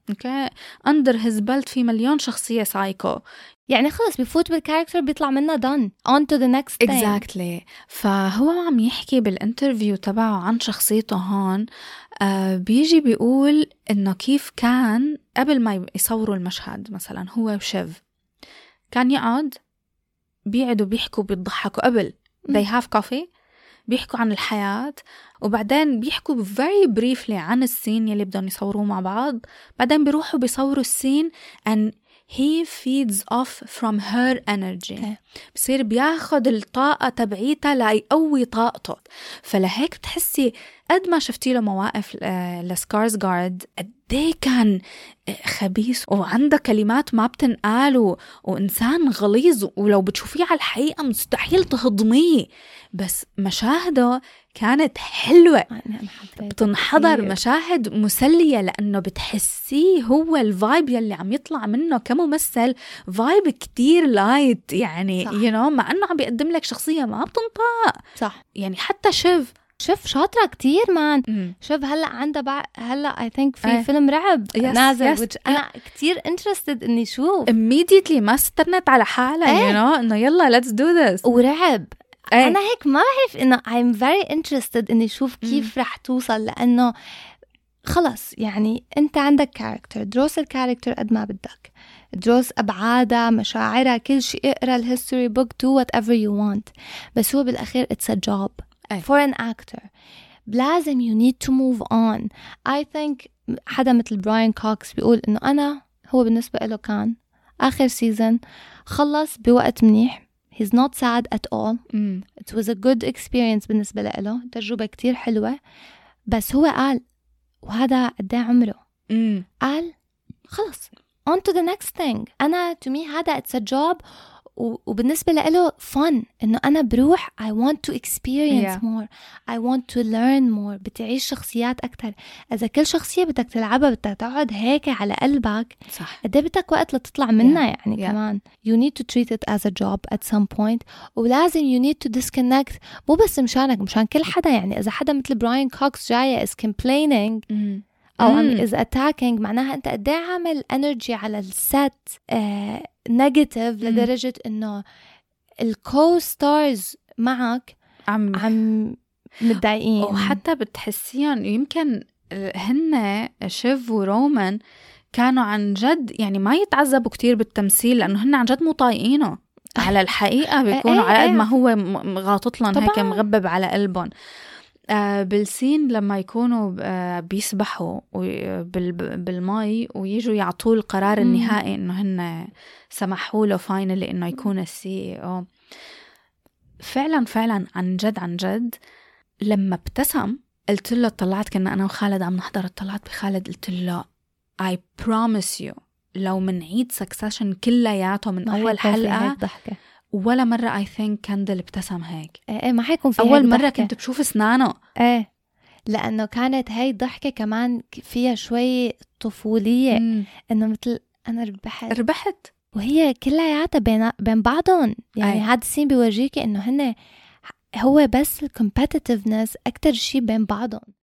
okay under his belt في مليون شخصية سايكو يعني خلص بفوت بال character بيطلع منها on to the next thing. exactly فهو عم يحكي بال interview تبعه عن شخصيته هون. بيجي بيقول إنه كيف كان قبل ما يصوروا المشهد مثلا هو وشيڤ. كان يقعد بيقعدوا بيحكوا بيضحكوا قبل. they have coffee. بيحكوا عن الحياة. وبعدين بيحكوا very briefly عن السين يلي بدهم يصوروه مع بعض. بعدين بيروحوا بيصوروا السين and he feeds off from her energy. بصير بياخد الطاقة تبعيتها ليقوي طاقته. فلهيك بتحسي قد ما شفتي له مواقف آه، لسكارز جارد قد إيه كان آه، خبيث وعنده كلمات ما بتنقال و- وإنسان غليظ ولو بتشوفيه على الحقيقة مستحيل تهضميه. بس مشاهده كانت حلوة. بتنحضر كتير. مشاهد مسلية لأنه بتحسيه هو ال vibe يلي عم يطلع منه كممثل. vibe كتير light يعني صح. you know مع أنه عم بيقدم لك شخصية ما بتنطق صح. يعني حتى شيڤ شوف شاطرة كتير man. شوف هلأ عندها بع... هلأ I think في إيه. فيلم رعب Yes, نازل yes, which أنا كتير interested إني أشوف. Immediately ما استنت على حالها إيه. you know إنه يلا let's do this. ورعب. إيه. أنا هيك ما بعرف إنه I'm very interested إني أشوف كيف رح توصل لأنه خلص يعني أنت عندك character دروس ال character قد ما بدك. دروس أبعادها مشاعرها كل شيء اقرأ ال history book do whatever you want. بس هو بالأخير it's a job. أي. for an actor. لازم you need to move on. I think حدا مثل براين كوكس بيقول إنه أنا هو بالنسبة له كان آخر سيزن خلص بوقت منيح. He's not sad at all. مم. it was a good experience بالنسبة له تجربة كتير حلوة. بس هو قال وهذا قد إيه عمره. مم. قال خلص. On to the next thing. أنا to me هذا it's a job و- وبالنسبة له fun إنه أنا بروح I want to experience Yeah. more. I want to learn more. بتعيش شخصيات أكتر. إذا كل شخصية بدك تلعبها بدك تقعد هيك على قلبك صح. قد إيه بدك وقت لتطلع منها يعني Yeah. كمان. You need to treat it as a job at some point. ولازم you need to disconnect. مو بس مشانك مشان كل حدا يعني. إذا حدا مثل براين كوكس جاية is complaining مم. عم is attacking معناها أنت قد إيه عامل energy على الست negative مم. لدرجة إنه ال co-stars معك عم عم متضايقين وحتى بتحسيهم يمكن هن شيڤ ورومان كانوا عن جد يعني ما يتعذبوا كتير بالتمثيل لأنه هن عن جد مو طايقينه على الحقيقة بيكونوا إيه، على قد إيه. ما هو غاطط لهم هيك. مغبب على قلبهم آه بال scene لما يكونوا آه بيسبحوا وي- بال- بالمي ويجوا يعطوه القرار. النهائي إنه هن سمحوا له finally إنه يكون ال CEO فعلا فعلا عن جد عن جد لما ابتسم قلت له طلعت كنا أنا وخالد عم نحضر طلعت بخالد قلت له I promise you لو منعيد Succession كلياته من أول حلقة ولا مرة I think كندل ابتسم هيك. إيه إيه، ما حيكون في أول هيك مرة ضحكة. كنت بشوف أسنانه. إيه لأنه كانت هاي الضحكة كمان فيها شوي طفولية. مم. إنه مثل أنا ربحت. ربحت؟ وهي كلياتها بين بين بعضهم. يعني. هذا ال scene بيورجيكي إنه هن هو بس ال competitiveness أكثر شيء بين بعضهم.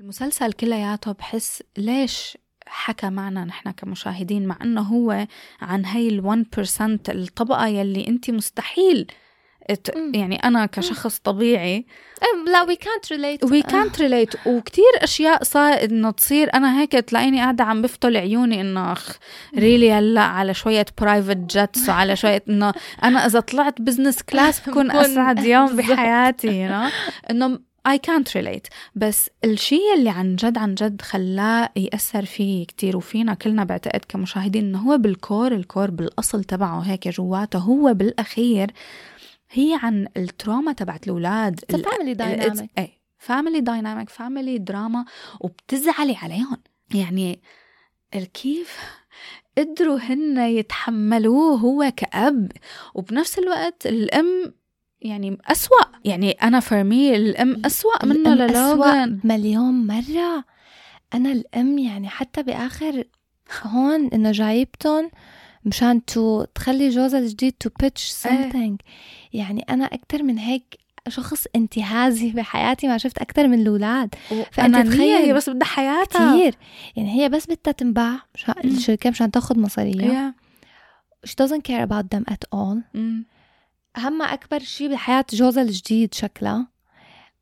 المسلسل كلياته بحس ليش حكى معنا نحن كمشاهدين مع إنه هو عن هي ال 1% الطبقة يلي انت مستحيل. يعني أنا كشخص طبيعي لا وي كانت ريليت وي كانت ريليت وكتير أشياء صار إنه تصير أنا هيك تلاقيني قاعدة عم بفتل عيوني إنه أخ really هلأ على شوية private jets وعلى شوية إنه أنا إذا طلعت business class بكون أسعد يوم. بحياتي you know? إنه I can't relate. بس الشيء اللي عن جد عن جد خلاه يأثر فيه كتير وفينا كلنا بعتقد كمشاهدين إنه هو بال core ال core بالأصل تبعه هيك جواته هو بالأخير هي عن ال trauma تبعت a family dynamic. إيه family dynamic family drama وبتزعلي عليهم. يعني كيف قدروا هن يتحملوه هو كأب وبنفس الوقت الأم يعني أسوأ يعني أنا for me الأم أسوأ منه للوغان مليون مرة. أنا الأم يعني حتى بآخر هون إنه جايبتهم مشان to تخلي جوزها الجديد to pitch إيه. something. يعني أنا أكتر من هيك شخص انتهازي بحياتي ما شفت أكتر من الأولاد. فأنت أنانية تخيل هي بس بدها حياتها. كتير. يعني هي بس بدها تنباع مشان الشركة مشان تاخد مصاريها. Yeah. she doesn't care about them at all. مم. همها أكبر شي بحياة جوزها الجديد شكلها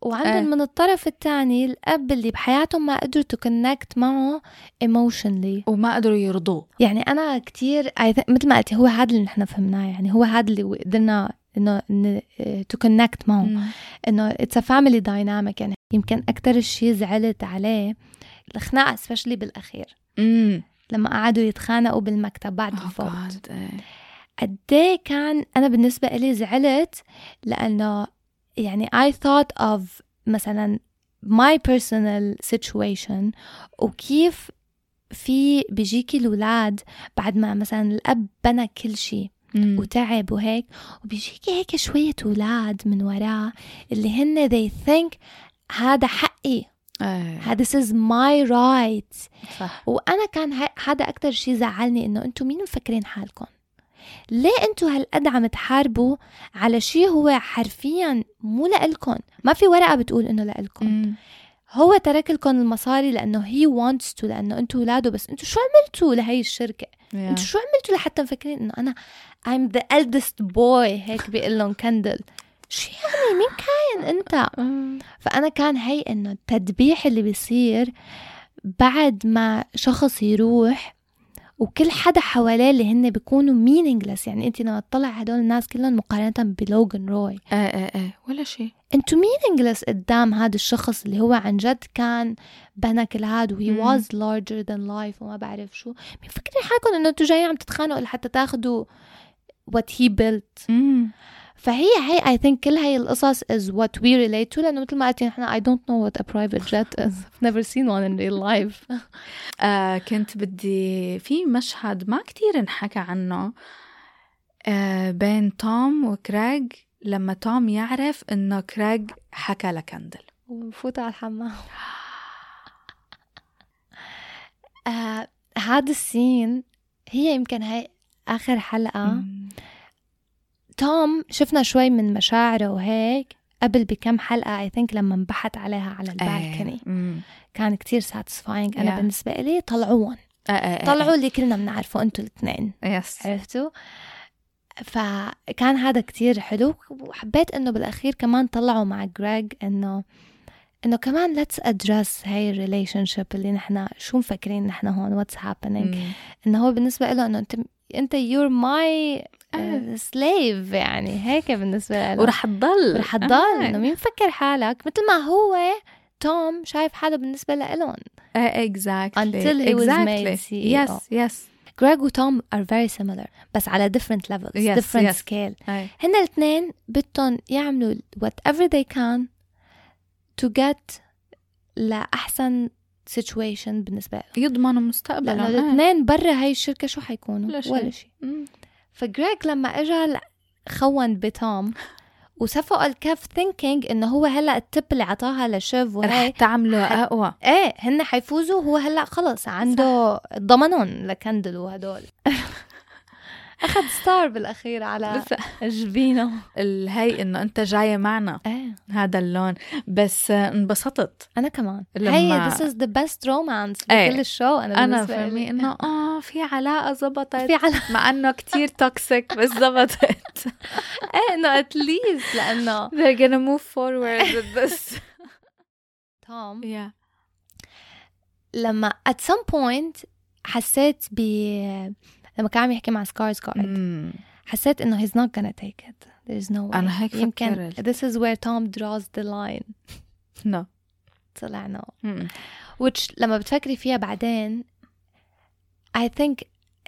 وعندهم إيه. من الطرف الثاني الأب اللي بحياتهم ما قدروا connect معه emotionally وما قدروا يرضوه يعني I think- مثل ما قلتي هو هذا اللي نحن فهمناه يعني هو هذا اللي قدرنا إن- to connect معه. إنه it's a family dynamic يعني يمكن أكتر شي زعلت عليه الخناقة especially بالأخير مم. لما قعدوا يتخانقوا بالمكتب بعد Oh الفوت God. قد كان أنا بالنسبة لي زعلت لأنه يعني I thought of مثلا my personal situation وكيف في بيجيكي الأولاد بعد ما مثلا الأب بنى كل شيء. وتعب وهيك وبيجيكي هيك شوية أولاد من وراه اللي هن they think هذا حقي إيه. هذا this is my right صح وأنا كان هذا أكتر شيء زعلني إنه أنتم مين مفكرين حالكم ليه أنتم هالقد عم تحاربوا على شيء هو حرفيا مو لإلكم ما في ورقة بتقول إنه لإلكم. هو ترك لكم المصاري لأنه هي wants to لأنه أنتم أولاده بس. أنتم شو عملتوا لهي الشركة؟ Yeah. أنتم شو عملتوا لحتى مفكرين إنه أنا I'm the eldest boy هيك بيقول لهم كندل شو يعني؟ مين كاين أنت؟ فأنا كان هي إنه التدبيح اللي بيصير بعد ما شخص يروح وكل حدا حواليه اللي هن بيكونوا meaningless. يعني انت لما تطلع هدول الناس كلهم مقارنة بلوغان روي. إيه إيه إيه ولا شيء. أنتوا meaningless قدام هذا الشخص اللي هو عن جد كان بنى كل هاد وهي was larger than life وما بعرف شو. مفكرين حالكم إنه أنتوا جايين عم تتخانقوا لحتى what he built. مم. فهي هي I think كل هاي القصص is what we relate to لأنه مثل ما قلتي نحن I don't know what a private jet is. I've never seen one in real life. آه كنت بدي في مشهد ما كتير انحكى عنه آه بين توم وكراج لما توم يعرف إنه كراج حكى لكندل. وفوت على الحمام. آه هذا السين هي يمكن هاي آخر حلقة. مم. توم شفنا شوي من مشاعره وهيك قبل بكم حلقة I think لما انبحت عليها على البالكني إيه. كان كتير satisfying. أنا Yeah. بالنسبة لي طلعوهم آه، آه، آه. طلعوا اللي كلنا بنعرفه أنتوا الاثنين. يس عرفتوا؟ فكان هذا كتير حلو. وحبيت إنه بالأخير كمان طلعوا مع جريج إنه إنه كمان let's address هاي ال relationship اللي نحن شو مفكرين نحن هون what's happening. مم. إنه هو بالنسبة له إنه أنت انت you're my آه. slave يعني هيك بالنسبة له ورح تضل رح تضل آه. انه مين مفكر حالك مثل ما هو توم شايف حاله بالنسبة لإلهم exactly Until he was exactly. made CEO. yes yes جريج وتوم are very similar بس على different levels Yes, different yes. scale أي. هن الاثنين بدهم يعملوا whatever they can to get لأحسن situation بالنسبة لهم. يضمنوا مستقبلا. لأنه آه. الاثنين برا هاي الشركة شو حيكونوا؟ ولا شيء. ولا شيء. مم. فجريج لما اجى خون بتوم وصفق الكف thinking إنه هو هلأ ال tip اللي عطاها ل Shiv رح تعمله حت- أقوى. إيه هن حيفوزوا هو هلأ خلص. عنده ضمنهم لكندل وهدول. أخذ ستار بالأخير على جبينه الهي إنه أنت جاية معنا. إيه. هذا اللون. بس انبسطت. أنا كمان. لما- هي this is the best romance إيه. بكل الشو أنا أنا فهمي. إنه آه في علاقة زبطت. في على مع إنه كتير toxic بس زبطت. إيه إنه at least لأنه. They're gonna move forward with this. توم yeah. لما at some point حسيت ب لما كان عم يحكي مع سكارز جارد مم. حسيت إنه he's not gonna take it. There's no way. أنا هيك يمكن فكرت. this is where Tom draws the line. No. طلع no. which لما بتفكري فيها بعدين I think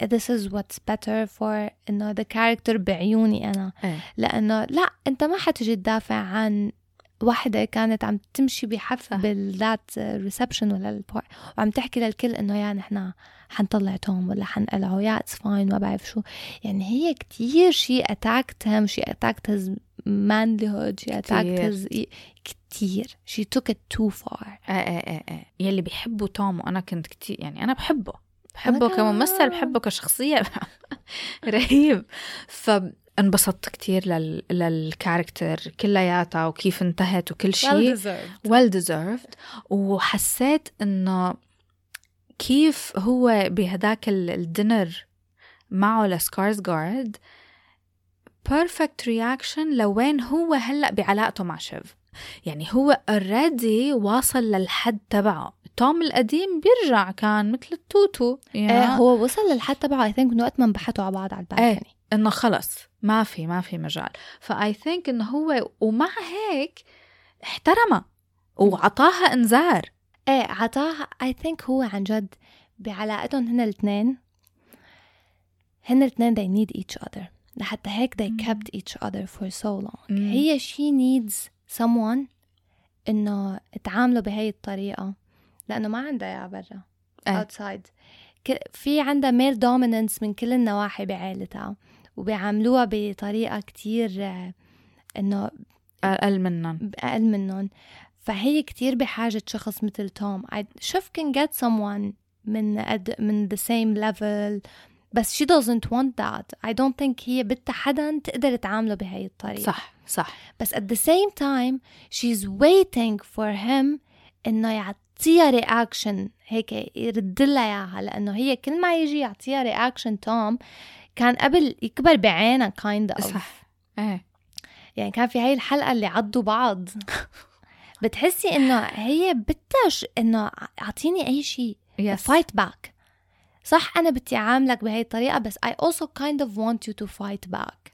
this is what's better for إنه the character بعيوني أنا. إيه. لأنه لا أنت ما حتجي تدافع عن واحدة كانت عم تمشي. بحفل ذات reception ولا وعم تحكي للكل إنه يا نحن حنطلع توم ولا حنقلعه يا it's fine ما بعرف شو. يعني هي كتير she attacked him she attacked his manlyhood she attacked. his كتير. she took it too far. إيه إيه إيه يلي بيحبوا توم وأنا كنت كتير يعني أنا بحبه. بحبه. كممثل بحبه كشخصية. رهيب. فانبسطت كتير لل... لل character كلياتها وكيف انتهت وكل شيء. Deserved. Well deserved. وحسيت إنه كيف هو بهداك ال- ال dinner معه لسكارز جارد perfect reaction لوين هو هلأ بعلاقته مع Shiv. يعني هو already واصل للحد تبعه. توم القديم بيرجع كان مثل التوتو إيه هو وصل للحد تبعه I think من وقت ما انبحثوا على بعض على ال balcony إنه خلص. ما في ما في مجال. ف I think إنه هو ومع هيك احترمها وعطاها إنذار. إيه عطاها I think هو عن جد بعلاقتهم هن الاثنين هن الاثنين they need each other. لحتى هيك they kept each other for so long. مم. هي she needs someone إنه تعاملوا بهي الطريقة لأنه ما عندها يا برا إيه. outside. في عندها male dominance من كل النواحي بعائلتها وبيعاملوها بطريقة كتير إنه أقل منهم. أقل منهم. فهي كتير بحاجة شخص مثل توم. I- Shiv can get someone من قد من the same level بس she doesn't want that. I don't think هي بدها حدا تقدر تعامله بهاي الطريقة. صح صح. بس at the same time she's waiting for him إنه يعطيها reaction هيك يرد لها إياها لأنه هي كل ما يجي يعطيها reaction توم كان قبل يكبر بعينها kind of. صح. إيه. يعني كان في هاي الحلقة اللي عضوا بعض. بتحسي إنه هي بدها إنه أعطيني أي شيء fight back. صح أنا بدي أعاملك بهي الطريقة بس I also kind of want you to fight back.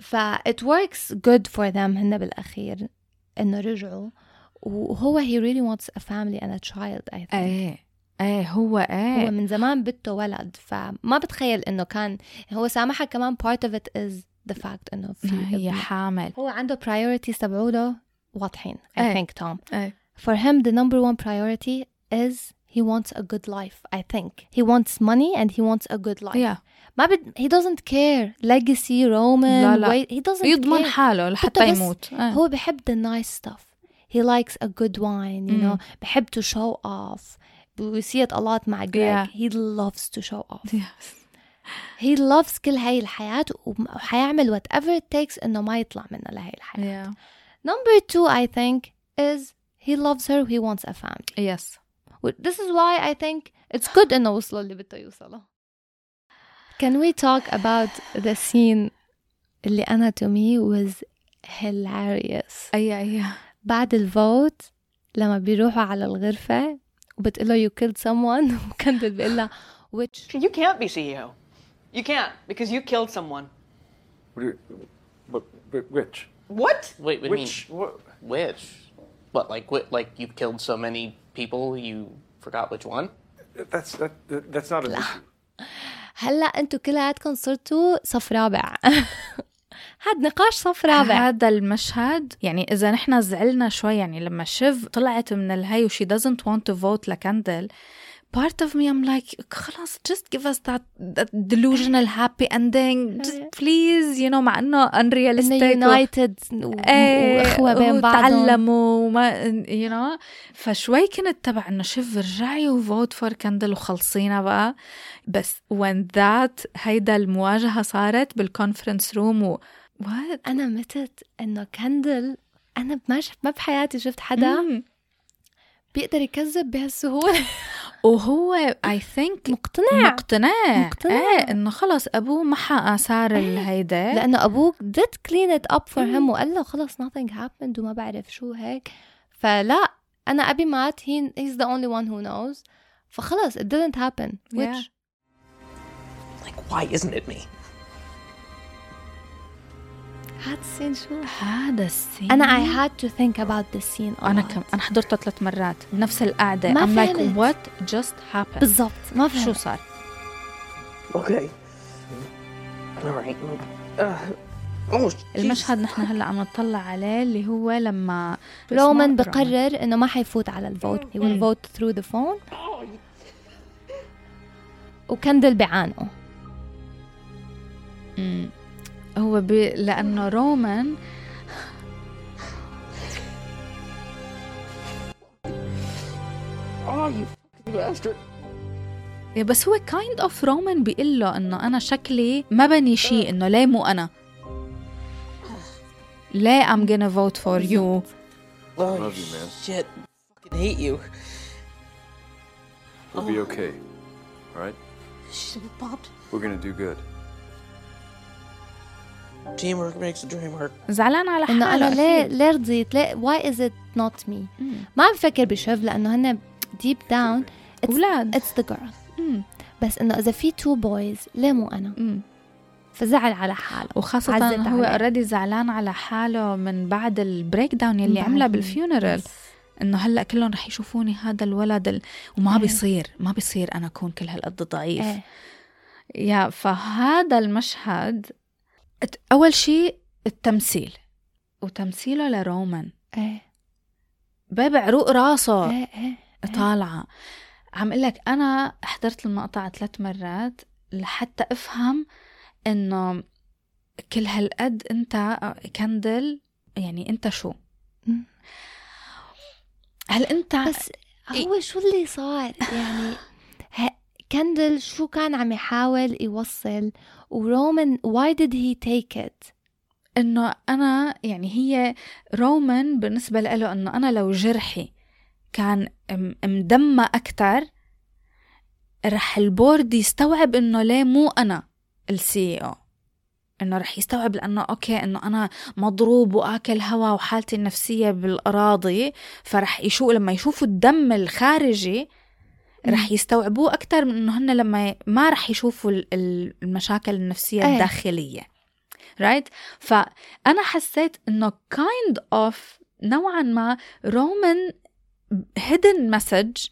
ف it works good for them هن بالأخير إنه رجعوا. وهو he really wants a family and a child I think. إيه. إيه هو هو إيه من زمان بده ولد فما بتخيل انه كان هو سامحها كمان part of it is the fact انه في هي. حامل هو عنده priorities تبعوله واضحين I إيه. think Tom إيه for him the number one priority is he wants a good life I think he wants money and he wants a good life يا ما بد he doesn't care legacy Roman لا لا. wait, he doesn't يضمن care حاله لحتى يموت إيه. هو بحب the nice stuff he likes a good wine you know مم. بحب to show off we see it a lot مع Greg Yeah. he loves to show off Yes. he loves كل هاي الحياة وحيعمل whatever it takes انه ما يطلع منها لهي الحياة Yeah. Number two, I think, is he loves her. He wants a family. Yes. This is why I think it's good إنه وصلوا اللي بده يوصله. Can we talk about the scene اللي أنا to me was hilarious. اي اي بعد الفوت لما بيروحوا على الغرفة وبتقله you killed someone وكندل بيقول لها which You can't be CEO. You can't because you killed someone. What do you, but, but which? What? Wait, what do you Which? What? mean? Which? What, like, what, like you've killed so many people you forgot which one? That's that, that. That's not an issue. هلا انتوا كلياتكم صرتوا صف رابع هاد نقاش صف رابع. هذا المشهد يعني إذا نحن زعلنا شوي يعني لما شيف طلعت من الهي وشي doesn't want to vote لكندل part of me I'm like خلاص just give us that, that delusional happy ending just please you know مع إنه إنه unrealistic و- إيه وأخوة بين بعضهم. تعلموا وما you know فشوي كنت تبع إنه شوف رجعي و vote for كندل وخلصينا بقى. بس when that هيدا المواجهة صارت بال conference room و what? أنا متت إنه كندل أنا ما شفت ما بحياتي شفت حدا مم. بيقدر يكذب بهالسهولة. وهو I think مقتنع. مقتنع. مقتنع. إيه إنه خلص أبوه محى اثار الهيدا. لأنه أبوك did clean it up for him وقال له خلص nothing happened وما بعرف شو هيك. فلا أنا ابي مات he, he's the only one who knows. فخلص it didn't happen. Which Yeah. Like, why isn't it me? هاد السين شو هذا السين أنا I had to think about this scene a أنا. كم أنا حضرته ثلاث مرات. بنفس القعدة. ما I'm like what just happened? بالضبط ما شو فهمت. صار؟ Okay. All right. Uh, المشهد نحن هلأ عم نطلع عليه اللي هو لما رومان بقرر إنه ما حيفوت على ال vote. He will vote through the phone. وكندل بعانقه. هو ب... لأنه رومان oh, you fucking bastard. yeah بس هو kind of رومان بيقول له انه أنا شكلي ما بني شيء انه ليه مو أنا ليه I'm gonna vote for you Oh, Love you, man. Shit. Fucking hate you. We'll be okay. All right. She's popped. We're gonna do good. Teamwork makes the dream work. زعلان على إنه حاله أنا ليه. ليه رضيت ليه why is it not me مم. ما عم بفكر بشوف لأنه هن deep down it's, أولاد. it's the girl مم. بس إنه إذا في two boys ليه مو أنا مم. فزعل على حاله وخاصة هو. already زعلان على حاله من بعد ال breakdown يلي عملها بال funeral إنه هلأ كلهم رح يشوفوني هذا الولد ال... وما إيه. بيصير ما بيصير أنا أكون كل هالقد ضعيف إيه yeah فهذا المشهد أول شيء التمثيل. وتمثيله لرومان. إيه. بان عروق راسه. إيه إيه طالعة. عم أقول لك أنا حضرت المقطع ثلاث مرات لحتى أفهم إنه كل هالقد أنت كندل يعني أنت شو. هل أنت بس هو شو اللي صار؟ يعني كندل شو كان عم يحاول يوصل ورومان why did he take it إنه أنا يعني هي رومان بالنسبة له إنه أنا لو جرحي كان مدمى أكثر رح ال board يستوعب إنه ليه مو أنا ال CEO إنه رح يستوعب لأنه okay إنه أنا مضروب وآكل هوا وحالتي النفسية بالأراضي فرح يشوف لما يشوفوا الدم الخارجي رح يستوعبوه أكثر من إنه هن لما ما رح يشوفوا ال- ال- المشاكل النفسية إيه. الداخلية. right فأنا حسيت إنه kind of نوعا ما رومان hidden message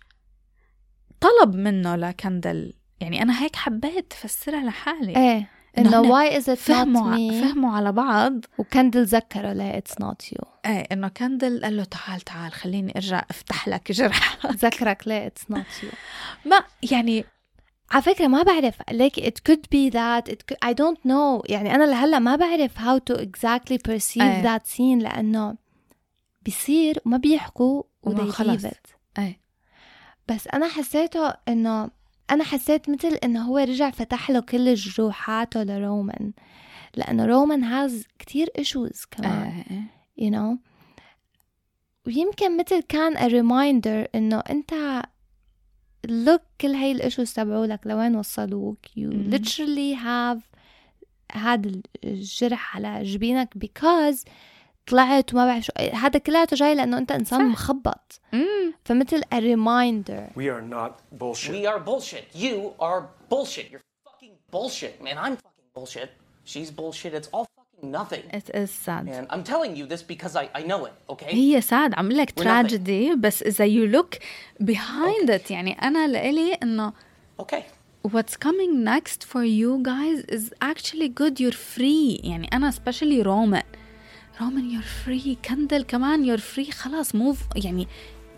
طلب منه لكندل. يعني أنا هيك حبيت افسرها لحالي. إنه إنه is it not فهموا ع- فهموا على بعض. وكندل ذكره ليه it's not you. إيه إنه كندل قال له تعال تعال خليني أرجع أفتح لك جرح ذكرك ليه it's not you. ما يعني على فكرة ما بعرف ليك it could be that it could, I don't know. يعني أنا لهلأ ما بعرف how to exactly perceive أي. that scene لأنه بيصير وما بيحكوا وما خلص. إيه. بس أنا حسيته إنه أنا حسيت مثل إنه هو رجع فتح له كل جروحاته لرومان. لأنه رومان هاز كتير issues كمان. إيه you know? ويمكن مثل كان a reminder إنه أنت look كل هاي الإشوز تبعولك لوين وصلوك. You مم. literally have هذا الجرح على جبينك because طلعت وما بعرف شو هذا كلياته جاي لأنه انت انسان صح. مخبط مم. فمثل a reminder We are not bullshit. We are bullshit. You are bullshit. You're fucking bullshit, man. I'm fucking bullshit. She's bullshit. It's all fucking nothing. It is sad And I'm telling you this because I, I know it, okay? هي ساد عم لك. تراجيدي بس اذا you look behind it يعني أنا لإلي انه Okay. what's coming next for you guys is actually good you're free يعني أنا especially رومان رومان you're free. كندل كمان you're free. خلاص move يعني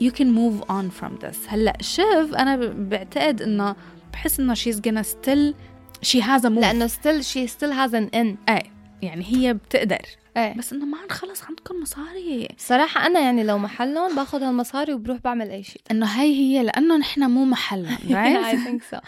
you can move on from this. هلا شيف أنا ب- بعتقد إنه بحس إنه she's gonna still she has a move. لأنه still she still has an in. إيه يعني هي بتقدر. إيه. بس إنه مان خلص عندكم مصاري. صراحة أنا يعني لو محلهم باخذ هالمصاري وبروح بعمل أي شيء. إنه هي هي لأنه نحن مو محلهم I right think so.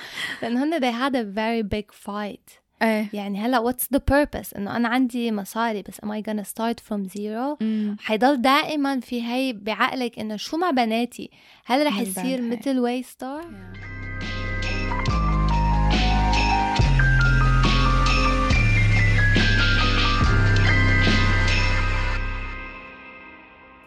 لأن هن they had a very big fight. إيه. يعني هلا what's the purpose إنه أنا عندي مصاري بس am I gonna start from zero مم. حيضل دائما في هي بعقلك إنه شو مع بناتي؟ هل رح يصير. مثل why start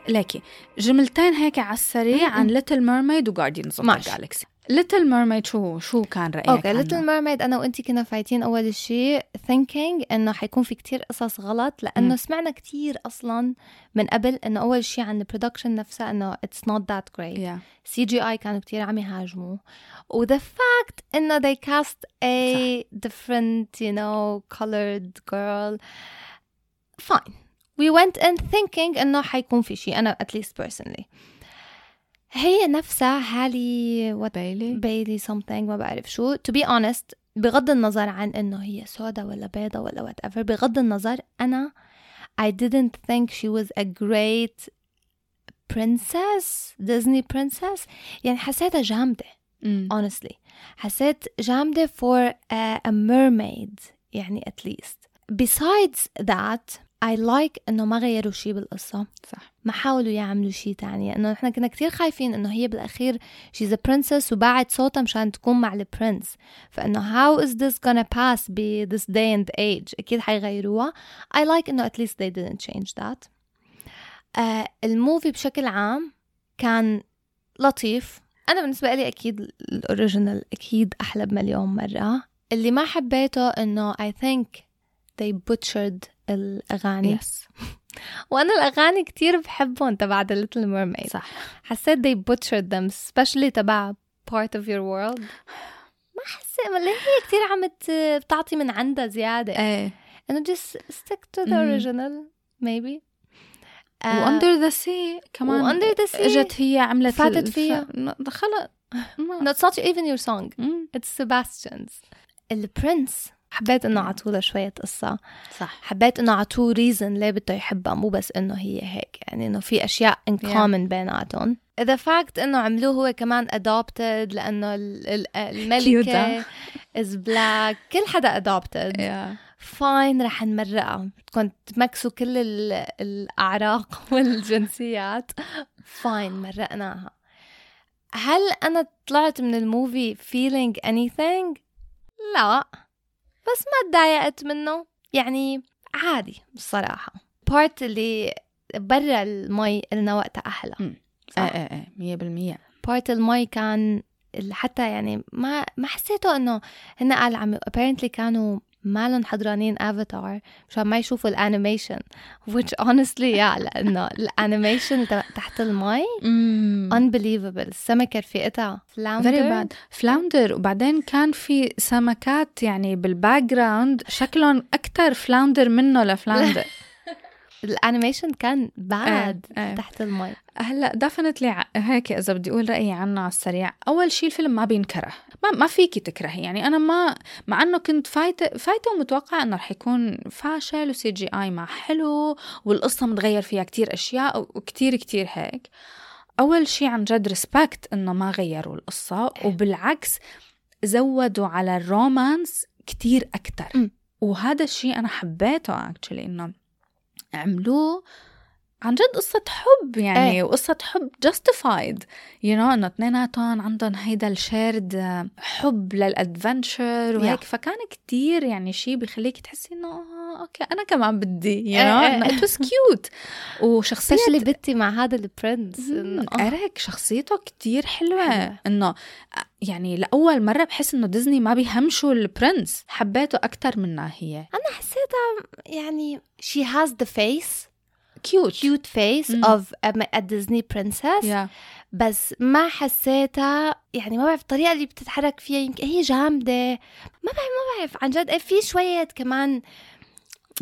لكي جملتين هيك على السريع عن Little Mermaid و Guardians of the. Galaxy Little Mermaid شو شو كان رأيك okay? Little Mermaid أنا وانت كنا فايتين أول شيء thinking إنه حيكون في كتير قصص غلط لأنه مم. سمعنا كتير أصلا من قبل إنه أول شيء عن ال production نفسها إنه it's not that great Yeah. CGI كانوا كتير عم يهاجموا و the fact إنه they cast a different you know colored girl fine we went in thinking إنه حيكون في شيء أنا at least personally هي نفسها هالي what بايلي بايلي something ما بعرف شو. to be honest بغض النظر عن إنه هي سودا ولا بيضة ولا whatever بغض النظر أنا I didn't think she was a great princess Disney princess. يعني حسيتها جامدة mm. honestly. حسيت جامدة for a, a mermaid يعني at least. Besides that I like إنه ما غيروا شيء بالقصة. صح. ما حاولوا يعملوا شيء تاني إنه نحن كنا كتير خايفين إنه هي بالأخير she's a princess وباعت صوتها مشان تكون مع ال prince فإنه how is this gonna pass ب this day and age أكيد حيغيروها. I like إنه at least they didn't change that. آه ال movie بشكل عام كان لطيف. أنا بالنسبة لي أكيد ال original أكيد أحلى بمليون مرة. اللي ما حبيته إنه I think they butchered الأغاني. Yes وأنا الاغاني كتير بحبهم تبع The Little Mermaid. صح. حسيت they butchered them especially تبع part of your world. ما حسيت ما هي كتير عم بتعطي من عندها زيادة. إيه. انه just stick to the original maybe. و under the sea كمان و under the sea إجت هي عملت فاتت فيها. خلص no, it's not even your song. it's Sebastian's. ال prince حبيت إنه عطولة شوية قصة. صح. حبيت إنه عطوه reason ليه بده يحبها مو بس إنه هي هيك يعني إنه في أشياء Yeah. common بيناتهم. the fact إنه عملوه هو كمان adopted لأنه الملكة is black كل حدا adopted. يا fine رح نمرقها. بدكم ت mixوا كل ال- الأعراق والجنسيات. fine مرقناها. هل أنا طلعت من ال movie feeling anything لا. بس ما تضايقت منه. يعني عادي بصراحة. part اللي برا المي قلنا وقتها أحلى. إيه صح؟ إيه إيه مية بالمية. part المي كان حتى يعني ما ما حسيته إنه هن قال عم apparently كانوا مالهم حضرانين افاتار مشان ما يشوفوا ال animation which honestly yeah لأنه ال animation تحت المي unbelievable. السمكة رفيقتها flounder very bad flounder وبعدين كان في سمكات يعني بالباك جراوند شكلهم أكثر flounder منه ل Flounder ال animation كان bad إيه، إيه. تحت المي هلا definitely هيك إذا بدي أقول رأيي عنه على السريع. أول شيء الفيلم ما بينكره. ما ما فيكي تكرهي يعني أنا ما مع إنه كنت فايته فايته ومتوقعه إنه رح يكون فاشل و CGI ما حلو والقصة متغير فيها كتير أشياء وكتير كتير هيك. أول شيء عن جد respect إنه ما غيروا القصة وبالعكس زودوا على ال romance كتير أكتر. م. وهذا الشيء أنا حبيته actually إنه عملوه عن جد قصة حب يعني إيه. وقصة حب justified. You know إنه اثنيناتهم عندهم هيدا ال shared حب لل adventure وهيك. Yeah. فكان كتير يعني شيء بخليك تحسي إنه آه okay أنا كمان بدي know إيه، إيه. إنه it was cute. وشخصية especially بنتي مع هذا ال prince إنه- إريك شخصيته كتير حلوة. حلوة. إنه يعني لأول مرة بحس إنه ديزني ما بيهمشوا ال prince حبيته أكتر منها هي أنا حسيتها يعني she has the face. cute cute face مم. of a, a Disney princess. yeah بس ما حسيتها يعني ما بعرف الطريقة اللي بتتحرك فيها يمكن هي جامدة. ما بعرف ما بعرف عن جد. في شوية كمان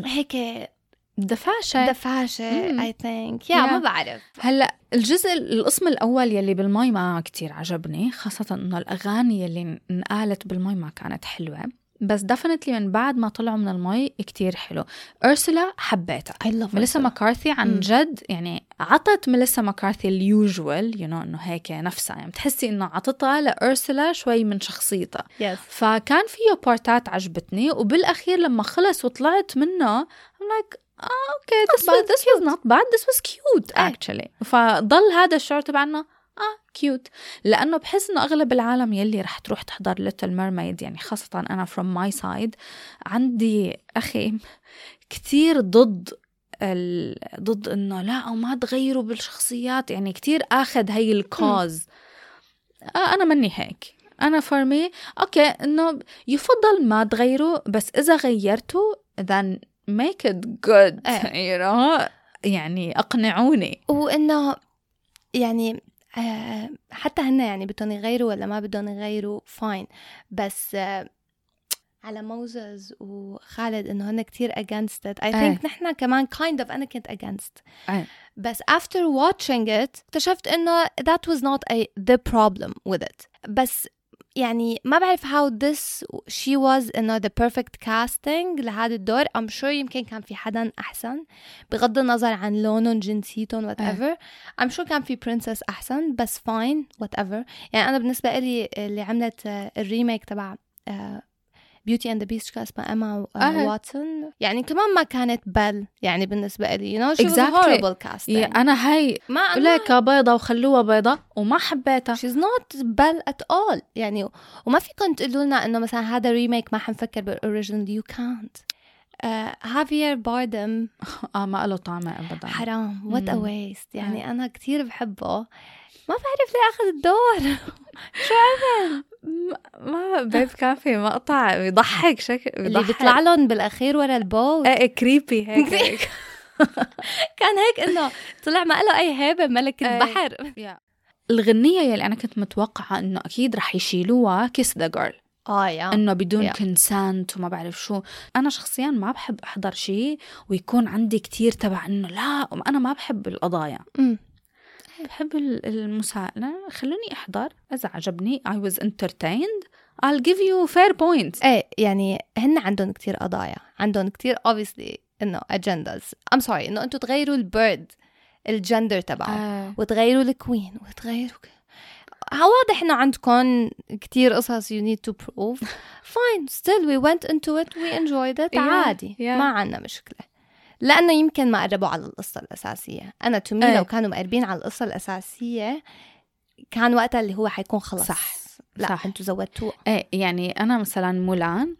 هيك دفاشة دفاشة. I think. yeah. ما بعرف. هلأ الجزء القسم الأول يلي بالمي ما كتير عجبني خاصة إنه الأغاني يلي انقالت بالمي ما كانت حلوة. بس definitely من بعد ما طلعوا من المي كتير حلو. أرسلا حبيتها. I love ميليسا. مكارثي عن. جد يعني عطت ميليسا مكارثي ال usual you know إنه هيك نفسها. يعني بتحسي إنه عطتها لأرسلا شوي من شخصيتها. Yes. فكان فيه partات عجبتني وبالأخير لما خلص وطلعت منه I'm like آه okay was not bad. This was cute إيه. actually. فضل هذا الشعور تبعنا آه cute لأنه بحس إنه أغلب العالم يلي رح تروح تحضر Little Mermaid يعني خاصة أنا from my side عندي أخي كتير ضد ال... ضد إنه لا وما تغيروا بالشخصيات يعني كتير آخذ هي ال cause آه أنا مني هيك. أنا for me okay إنه يفضل ما تغيروا بس إذا غيرتوا then make it good إيه. you know يعني أقنعوني. وإنه يعني آه، حتى هن يعني بدهم يغيروا ولا ما بدهم يغيروا فاين بس آه، على موزز وخالد إنه هن كتير against it I إيه. think نحن كمان kind of أنا كنت against إيه. بس after watching it اكتشفت إنه that was not a the problem with it بس يعني ما بعرف how this she was انه the perfect casting لهذا الدور. I'm sure يمكن كان في حدا أحسن بغض النظر عن لونهم جنسيتهم whatever. I'm sure كان في princess أحسن بس fine whatever. يعني أنا بالنسبة لي اللي عملت آه، ال remake تبع Beauty and the Beast كان اسمها Emma آه. واتسون يعني كمان ما كانت Belle يعني بالنسبة لي Exactly. horrible casting. yeah أنا هاي ما لك بيضة وخلوها بيضة وما حبيتها. She's not Belle at all. يعني وما فيكم تقولوا لنا إنه مثلا هذا remake ما حنفكر بال original you can't. هافير باردم آه ما له طعمة ابدا. حرام. what a. waste يعني أنا كتير بحبه. ما بعرف ليه أخذ الدور. شو عمل؟ ما بيب كافي مقطع بيضحك شكل اللي بيطلع لهم بالأخير ورا البوت إيه creepy هيك هيك. كان هيك إنه طلع ما له أي هيبة ملك إيه. البحر. الغنية يلي أنا كنت متوقعة إنه أكيد رح يشيلوها Kiss the Girl آه yeah إنه بدون. consent وما بعرف شو. أنا شخصيا ما بحب أحضر شيء ويكون عندي كتير تبع إنه لا أنا ما بحب القضايا. بحب ال- المساءلة خلوني أحضر. إذا عجبني I was entertained. I'll give you fair points. إيه يعني هن عندهم كتير قضايا. عندهم كتير obviously إنه agendas. I'm sorry إنه أنتم تغيروا البيرد الجندر تبعه. آه. وتغيروا الكوين وتغيروا ك- ها واضح إنه عندكم كتير قصص you need to prove. Fine still we went into it. We enjoyed it. Yeah, عادي. Yeah. ما عنا مشكلة. لأنه يمكن ما قربوا على القصة الأساسية. أنا to me إيه. لو كانوا مقربين على القصة الأساسية كان وقتها اللي هو حيكون خلص صح، لا صح. أنتوا زودتوه. إيه يعني أنا مثلا مولان.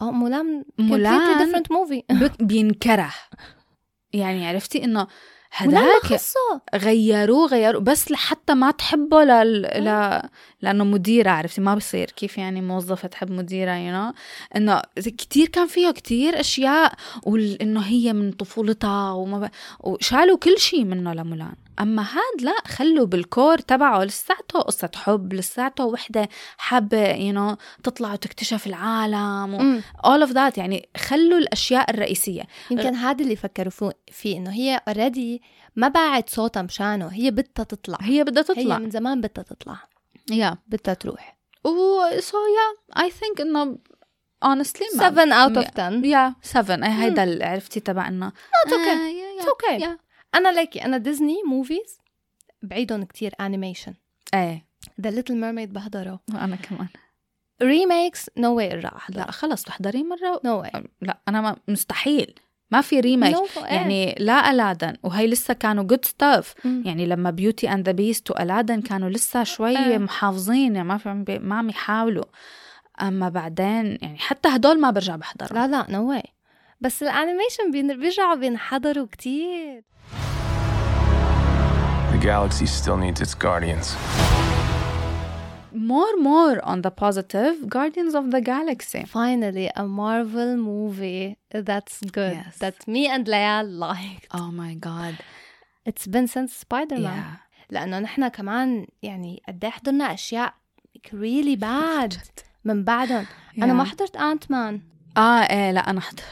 آه مولان مولان movie. بك- بينكره. يعني عرفتي إنه خصه غيروه غيروه. بس لحتى ما تحبه لل... ل... لأنه مديرة عرفتي؟ ما بصير كيف يعني موظفة تحب مديرة يو you know? إنه كثير كان فيها كثير أشياء وانه هي من طفولتها وما ب... وشالوا كل شيء منه لمولان. أما هاد لا خلوا بالكور تبعه لساته قصة حب لساته وحدة حابة you you know, تطلع وتكتشف العالم و... all of that. يعني خلوا الأشياء الرئيسية. يمكن هذا اللي فكروا فيه- إنه هي already ما باعت صوتها مشانه هي بدها تطلع. هي بدها هي تطلع من زمان بدها تطلع. yeah بدها تروح. و so yeah I think إنه honestly ما 7 out of 10 yeah 7 هيدا عرفتي تبع إنه. It's okay. آه، yeah- أنا ليكي أنا ديزني movies بعيدهم كتير animation إيه. The Little Mermaid بحضره. وأنا كمان. remakes no way راح أحضر. لا خلص تحضري مرة نو واي لا أنا ما مستحيل. ما في remake No. يعني لا Aladdin وهي لسه كانوا good stuff. يعني لما Beauty and the Beast و Aladdin كانوا لسه شوي إيه. محافظين يعني ما في عم بي- ما عم يحاولوا. أما بعدين يعني حتى هدول ما برجع بحضرهم. لا لا no way بس ال animation بيرجعوا بينحضروا كتير. galaxy still needs its guardians. more more on the positive Guardians of the Galaxy finally a Marvel movie that's good Yes. that me and Layal liked oh my god it's been since Spider-Man yeah لأنه نحن كمان يعني قد إيه حضرنا أشياء really bad من بعدهم أنا ما Yeah. حضرت أنت مان اه ايه لا انا حضرت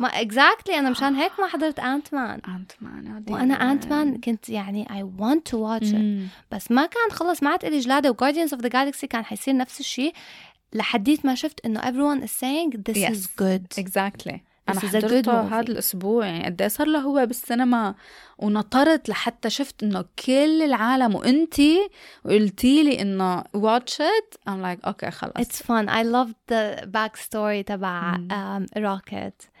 ما exactly أنا مشان هيك ما حضرت أنت مان انت مان وأنا أنت مان كنت يعني I want to watch it. بس ما كان خلص ما عاد إلي جلادة و Guardians of the Galaxy كان حيصير نفس الشيء لحديت ما شفت إنه everyone is saying this Yes. is good. Exactly. أنا حضرته. هذا الأسبوع يعني قد إيه صار له هو بالسينما. ونطرت لحتى شفت إنه كل العالم وانتي قلتي لي إنه watch it. I'm like okay خلص. It's fun. I loved the backstory تبع um, Rocket.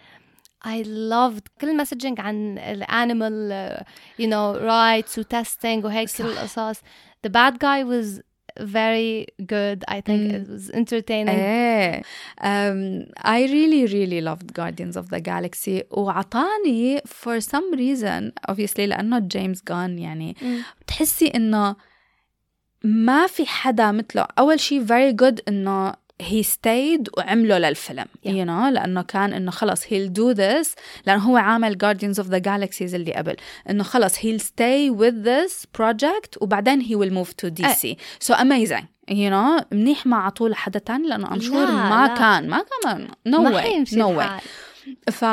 I loved كل المسجنج عن الانيمال uh, you know rights وتستنج وهيك كل القصص. The bad guy was very good. I think it was entertaining. ايه um, I really really loved Guardians of the Galaxy وعطاني for some reason obviously لأنه جيمس جان يعني بتحسي إنه ما في حدا مثله أول شيء very good إنه he stayed وعمله للفيلم. Yeah. you know لأنه كان إنه خلص he'll do this لأنه هو عامل Guardians of the Galaxies اللي قبل. إنه خلص he'll stay with this project وبعدين he will move to DC so amazing. You know منيح ما عطوه لحدا تاني لأنه I'm sure لا، ما لا. كان ما كان no ما way حيمشي no way. الحال. ف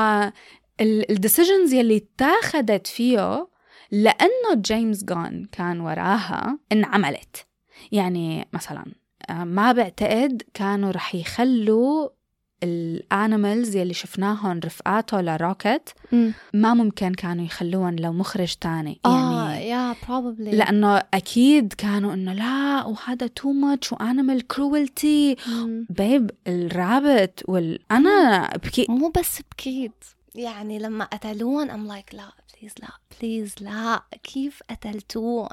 ال decisions يلي اتاخدت فيه لأنه James Gunn كان وراها انعملت. يعني مثلا ما بعتقد كانوا رح يخلوا ال animals يلي شفناهم رفقاته ل Rocket. ما ممكن كانوا يخلوهم لو مخرج تاني آه يعني yeah probably لأنه أكيد كانوا إنه لا وهذا too much و animal cruelty. بيب الرابط وال أنا بكي مو بس بكيت يعني لما قتلوهم I'm like لا please لا please لا كيف قتلتوهم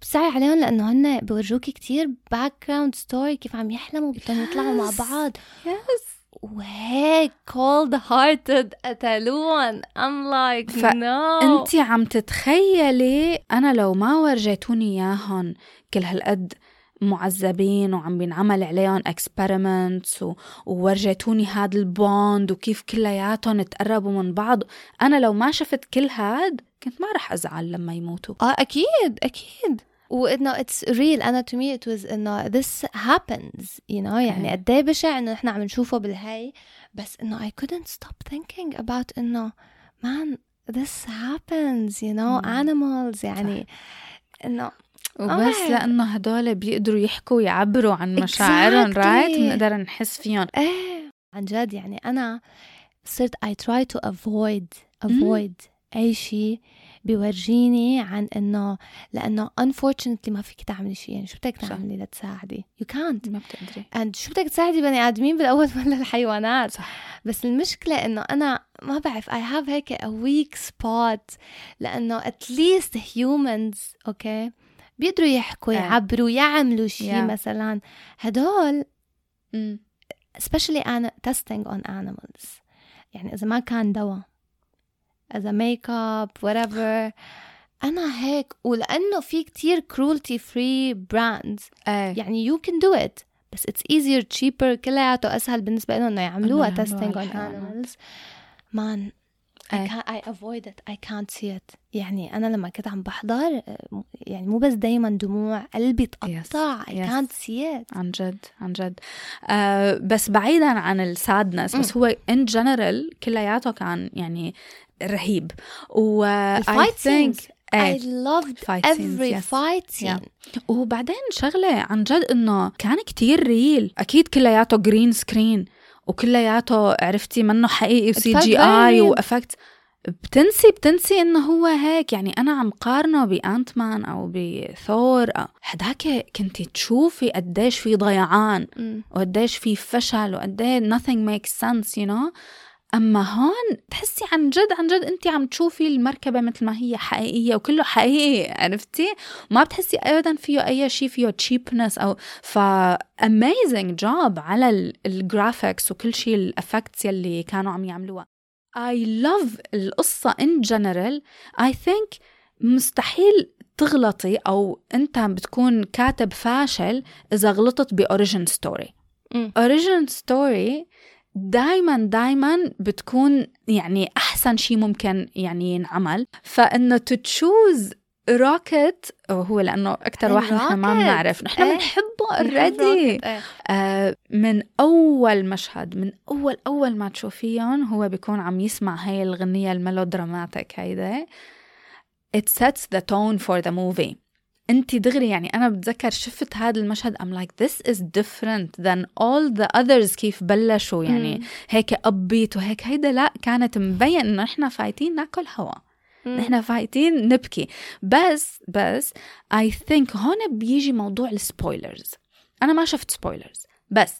بتسعي عليهم لأنه هن بورجوكي كتير background story كيف عم يحلموا بدهم يطلعوا مع. بعض. yes وهيك cold hearted قتلوهم I'm like ف- no. انت عم تتخيلي أنا لو ما ورجيتوني اياهم كل هالقد معذبين وعم بينعمل عليهم experiments و... وورجيتوني هاد ال bond وكيف كلياتهم تقربوا من بعض. أنا لو ما شفت كل هاد كنت ما رح أزعل لما يموتوا. آه أكيد أكيد. وانه it's real أنا to me it was إنه this happens you know يعني إيه. قد إيه بشع إنه نحن عم نشوفه بالهي. بس إنه I couldn't stop thinking about إنه man this happens you know animals يعني إنه وبس آه. لأنه هدول بيقدروا يحكوا ويعبروا عن مشاعرهم Exactly. رايت بنقدر نحس فيهم. إيه. عن جد يعني أنا صرت I try to avoid avoid أي شيء بيورجيني عن إنه لأنه unfortunately ما فيك تعملي شيء يعني شو بدك. تعملي لتساعدي؟ You can't. ما بتقدري. And شو بدك تساعدي بني آدمين بالأول؟ ولا الحيوانات. صح. بس المشكلة إنه أنا ما بعرف I have هيك a weak spot. لأنه at least humans أوكي بيقدروا يحكوا إيه. يعبروا يعملوا شيء Yeah. مثلا. هدول مم. especially أنا testing on animals. يعني إذا ما كان دواء إذا makeup whatever. أنا هيك ولأنه في كتير cruelty free brands. إيه يعني you can do it بس it's easier cheaper كلياته أسهل بالنسبة لهم إنه يعملوها testing on animals. Man. I, إيه. can't, I avoid it. I can't see it. يعني أنا لما كنت عم بحضر آه، يعني مو بس دايما دموع قلبي تقطع. I yes. can't see it. عن جد عن جد. آه بس بعيدا عن ال sadness بس هو in جنرال كلياته كان يعني رهيب. و I think I إيه. loved Fight scenes, every yes. fight scene. Yeah. وبعدين شغلة عن جد إنه كان كتير real أكيد كلياته green screen وكلياته عرفتي منه حقيقي و CGI. و effect بتنسي بتنسي إنه هو هيك يعني أنا عم قارنه ب Ant-Man أو بثور هداك كنتي تشوفي قديش في ضيعان. وقديش في فشل وقديش nothing makes sense you know أما هون تحسي عن جد عن جد انت عم تشوفي المركبة مثل ما هي حقيقية وكله حقيقي عرفتي؟ ما بتحسي ابدا فيه أي شيء فيه cheapness أو ف amazing job على ال graphics وكل شيء ال effects يلي كانوا عم يعملوها. I love القصة in general. I think مستحيل تغلطي أو أنت بتكون كاتب فاشل إذا غلطت ب origin story مم. origin story دايما دايما بتكون يعني أحسن شيء ممكن يعني ينعمل فإنه ت choose Rocket هو لأنه أكتر واحد نحن ما. بنعرف نحن إيه. بنحبه بنحب already إيه. آه، من أول مشهد من أول أول ما تشوفيهم هو بيكون عم يسمع هاي الغنية ال melodramatic هيدا it sets the tone for the movie انت دغري يعني أنا بتذكر شفت هذا المشهد I'm like this is different than all the others كيف بلشوا يعني. هيك upbeat وهيك. هيدا لا كانت مبين إنه إحنا فايتين ناكل هوا. نحن فايتين نبكي. بس بس I think هون بيجي موضوع ال spoilers أنا ما شفت spoilers بس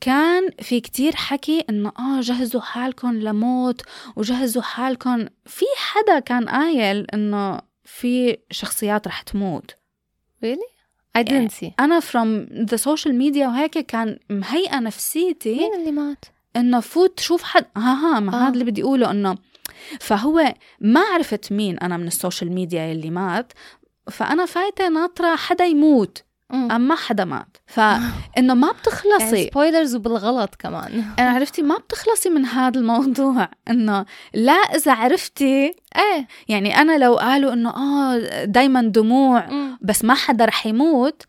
كان في كتير حكي إنه آه جهزوا حالكم لموت وجهزوا حالكم في حدا كان قايل إنه في شخصيات رح تموت. Really? I يعني didn't see. أنا from the social media وهيك كان مهيئة نفسيتي مين اللي مات؟ إنه فوت شوف حد. ها ها ما آه. هذا اللي بدي أقوله إنه فهو ما عرفت مين أنا من ال social media اللي مات. فأنا فايتة ناطرة حدا يموت. أما ما حدا مات فإنه ما يعني بتخلصي spoilers وبالغلط كمان. أنا عرفتي ما بتخلصي من هذا الموضوع. إنه لا إذا عرفتي إيه. يعني أنا لو قالوا إنه آه دايما دموع مم. بس ما حدا رح يموت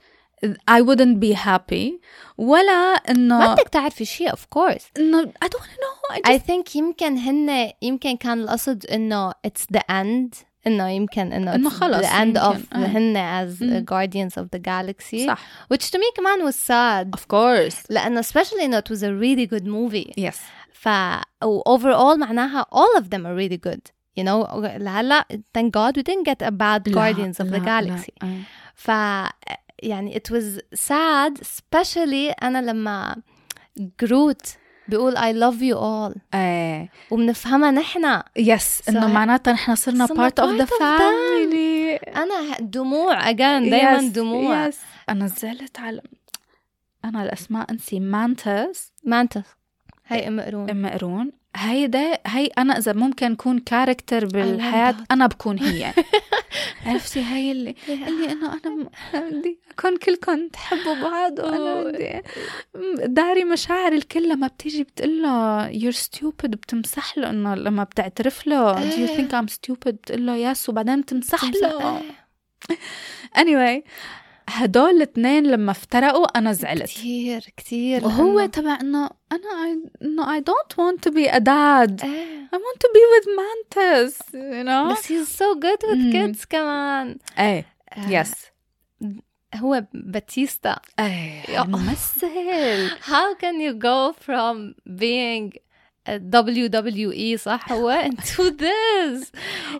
I wouldn't be happy. ولا ما انه بدك تعرفي شيء of course. إنه I don't know I I just think يمكن هن يمكن كان القصد إنه it's the end. انه يمكن انه إنه it's خلص the end يمكن. of آه. هن as مم. guardians of the galaxy صح which to me كمان was sad of course لانه especially انه it was a really good movie yes ف و overall معناها all of them are really good you know لهلا thank God we didn't get a bad guardians of the galaxy لا. ف يعني it was sad especially أنا لما جروت بيقول I love you all. إيه وبنفهمها نحن يس إنه صح. معناتها نحن صرنا صرنا part of the part of them. family. أنا دموع. Again دايما Yes, دموع. Yes. أنا زعلت على أنا الأسماء انسي مانتس مانتس هاي أم قرون أم قرون هيدا هي أنا إذا ممكن أكون كاركتر بالحياة. أنا بكون هي. عرفتي هي اللي اللي إنه أنا بدي أكون كلكم تحبوا بعض وأنا بدي داري مشاعر الكل لما بتيجي بتقول له you're stupid. بتمسح له إنه لما بتعترف له do you إيه. think I'm stupid? بتقول له يس وبعدين بتمسح له. إيه. anyway. هدول الاثنين لما افترقوا أنا زعلت. كتير كتير. وهو تبع إنه أنا إنه I don't want be a dad. إيه. I want to be with Mantis you know? بس he's so good with مم. kids كمان إيه. آه، يس هو باتيستا إيه. ممثل How can you go from being a WWE صح؟ هو this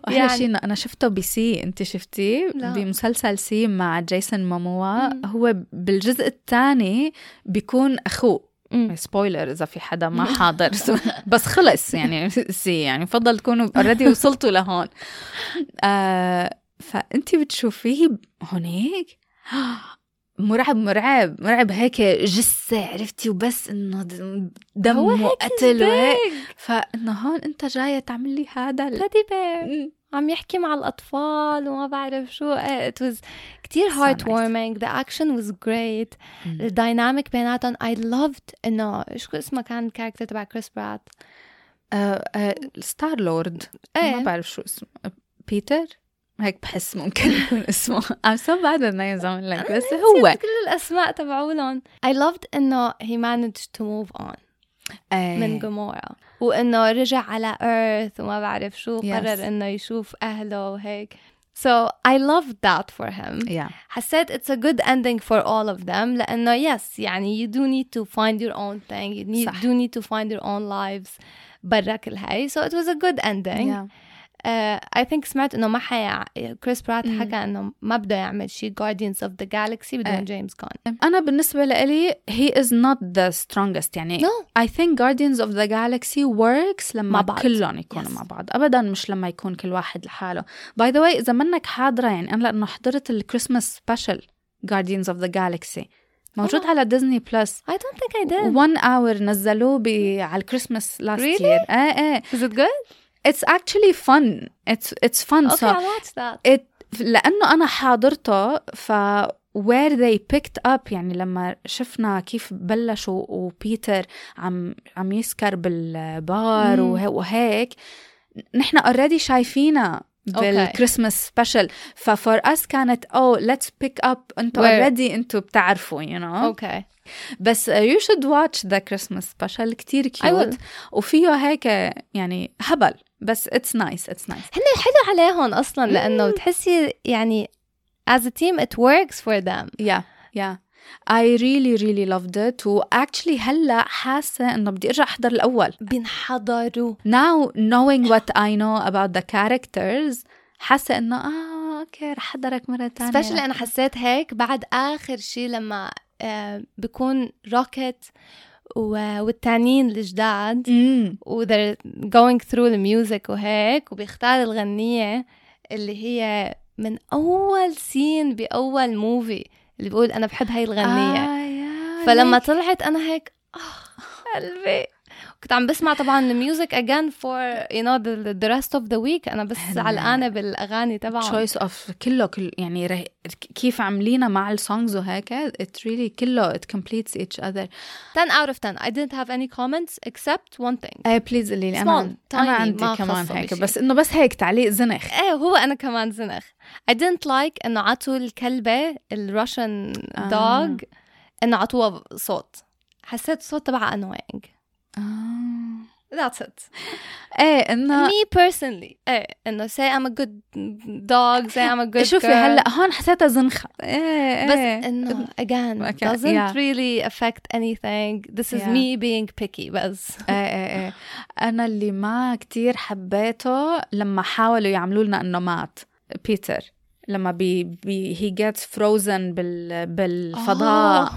واحلى يعني- شيء أنا شفته بس أنت شفتيه. بمسلسل See مع جيسون ماموا. هو بالجزء الثاني بيكون أخوه. spoiler إذا في حدا ما حاضر. بس خلص يعني see يعني فضل تكونوا already وصلتوا لهون. آه فأنت بتشوفيه هونيك مرعب مرعب مرعب. هيك جثة عرفتي؟ وبس إنه دم وقتل وهيك. فانه هون أنت جاية تعمل لي هذا bear مم. عم يحكي مع الأطفال وما بعرف شو. it was كتير So heartwarming. The action was great. مم. ال dynamic بيناتهم. I loved إنه شو اسمه كان ال character تبع كريس برات Star-Lord. ما بعرف شو اسمه. بيتر هيك بحس ممكن يكون اسمه I'm so bad at names I'm like بس هو نسيت كل الأسماء تبعولهم I loved إنه he managed to move on إيه. من جمورا وانه رجع على ايرث وما بعرف شو Yes. قرر انه يشوف اهله وهيك so I loved that for him yeah حسيت it's a good ending for all of them لانه yes يعني you do need to find your own thing you need, صح. do need to find your own lives برا كل هاي so it was a good ending yeah I think سمعت إنه ما حي كريس برات. حكى إنه ما بده يعمل شيء Guardians of the Galaxy بدون. جيمس غان أنا بالنسبة لي he is not the strongest يعني No. I think Guardians of the Galaxy works لما. كلهم يكونوا Yes. مع بعض ابدا مش لما يكون كل واحد لحاله by the way إذا منك حاضرة يعني أنا لأنه حضرت ال Christmas special Guardians of the Galaxy موجود Oh. على Disney Plus I don't think I did 1 or نزلوه. على ال Christmas last Really? year إيه إيه is it good it's actually fun. It's it's fun. Okay so I'll watch that. it لأنه أنا حاضرته ف where they picked up يعني لما شفنا كيف بلشوا وبيتر عم عم يسكر بالبار. وه- وهيك نحن already شايفينها بال Christmas special ف for us كانت أو let's pick up أنتوا already أنتوا بتعرفوا you you know. Okay. بس you should watch the Christmas special كتير I cute. وفيه هيك يعني هبل. بس it's nice it's nice هن حلو عليهم أصلا لأنه بتحسي يعني as a team it works for them Yeah, yeah. I really really loved it و actually هلأ حاسة إنه بدي أرجع أحضر الأول. بينحضروا Now knowing what I know about the characters حاسة إنه آه أوكي رح أحضرك مرة ثانية. especially أنا حسيت هيك بعد آخر شيء لما آه بكون روكيت والتانيين الجداد. و they're going through the music وهيك وبيختار الغنية اللي هي من أول scene بأول movie اللي بيقول أنا بحب هاي الغنية. آه فلما. طلعت أنا هيك آه قلبي. كنت عم بسمع طبعا ال music for you know the, the rest of the week. أنا بس علقانة بالأغاني تبعهم. Choice of كله كل يعني ره... كيف عاملينها مع ال songs وهيك it really كله it completes each other. 10 out of 10 I didn't have any comments except one thing. إيه please قولي لي. أنا أنا عندي ما كمان هيك. بس إنه بس هيك تعليق زنخ. إيه هو أنا كمان زنخ. I didn't like إنه عطوا الكلبة الروشن آه. dog إنه عطوها صوت. حسيت الصوت تبعها annoying. آه. That's it إيه إنه me personally إيه إنه say I'm a good dog say I'm a good شوفي girl. هلا هون حسيتها زنخة إيه بس إيه. إنه again Okay, doesn't yeah. really affect anything this is Yeah. me being picky بس إيه إيه إيه أنا اللي ما كتير حبيته لما حاولوا يعملوا لنا إنه مات بيتر لما بي, بي he gets frozen بال بالفضاء آه.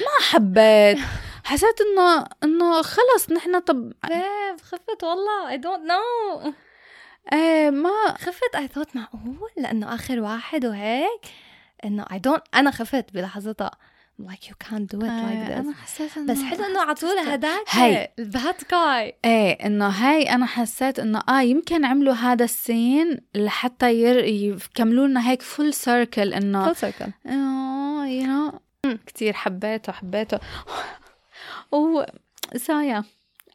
ما حبيت حسيت إنه إنه خلص نحن طب كيف خفت والله I don't know. إيه ما خفت I thought معقول؟ لأنه آخر واحد وهيك؟ إنه I don't أنا خفت بلحظتها. Like you can't do it like إيه، this. أنا حسيت إنه بس حلو إنه عطولها هداك هي. البات جاي إيه إنه هاي أنا حسيت إنه آه يمكن عملوا هذا ال scene لحتى ير... يكملوا لنا هيك full circle إنه full circle. آه you know كثير حبيته حبيته. و so yeah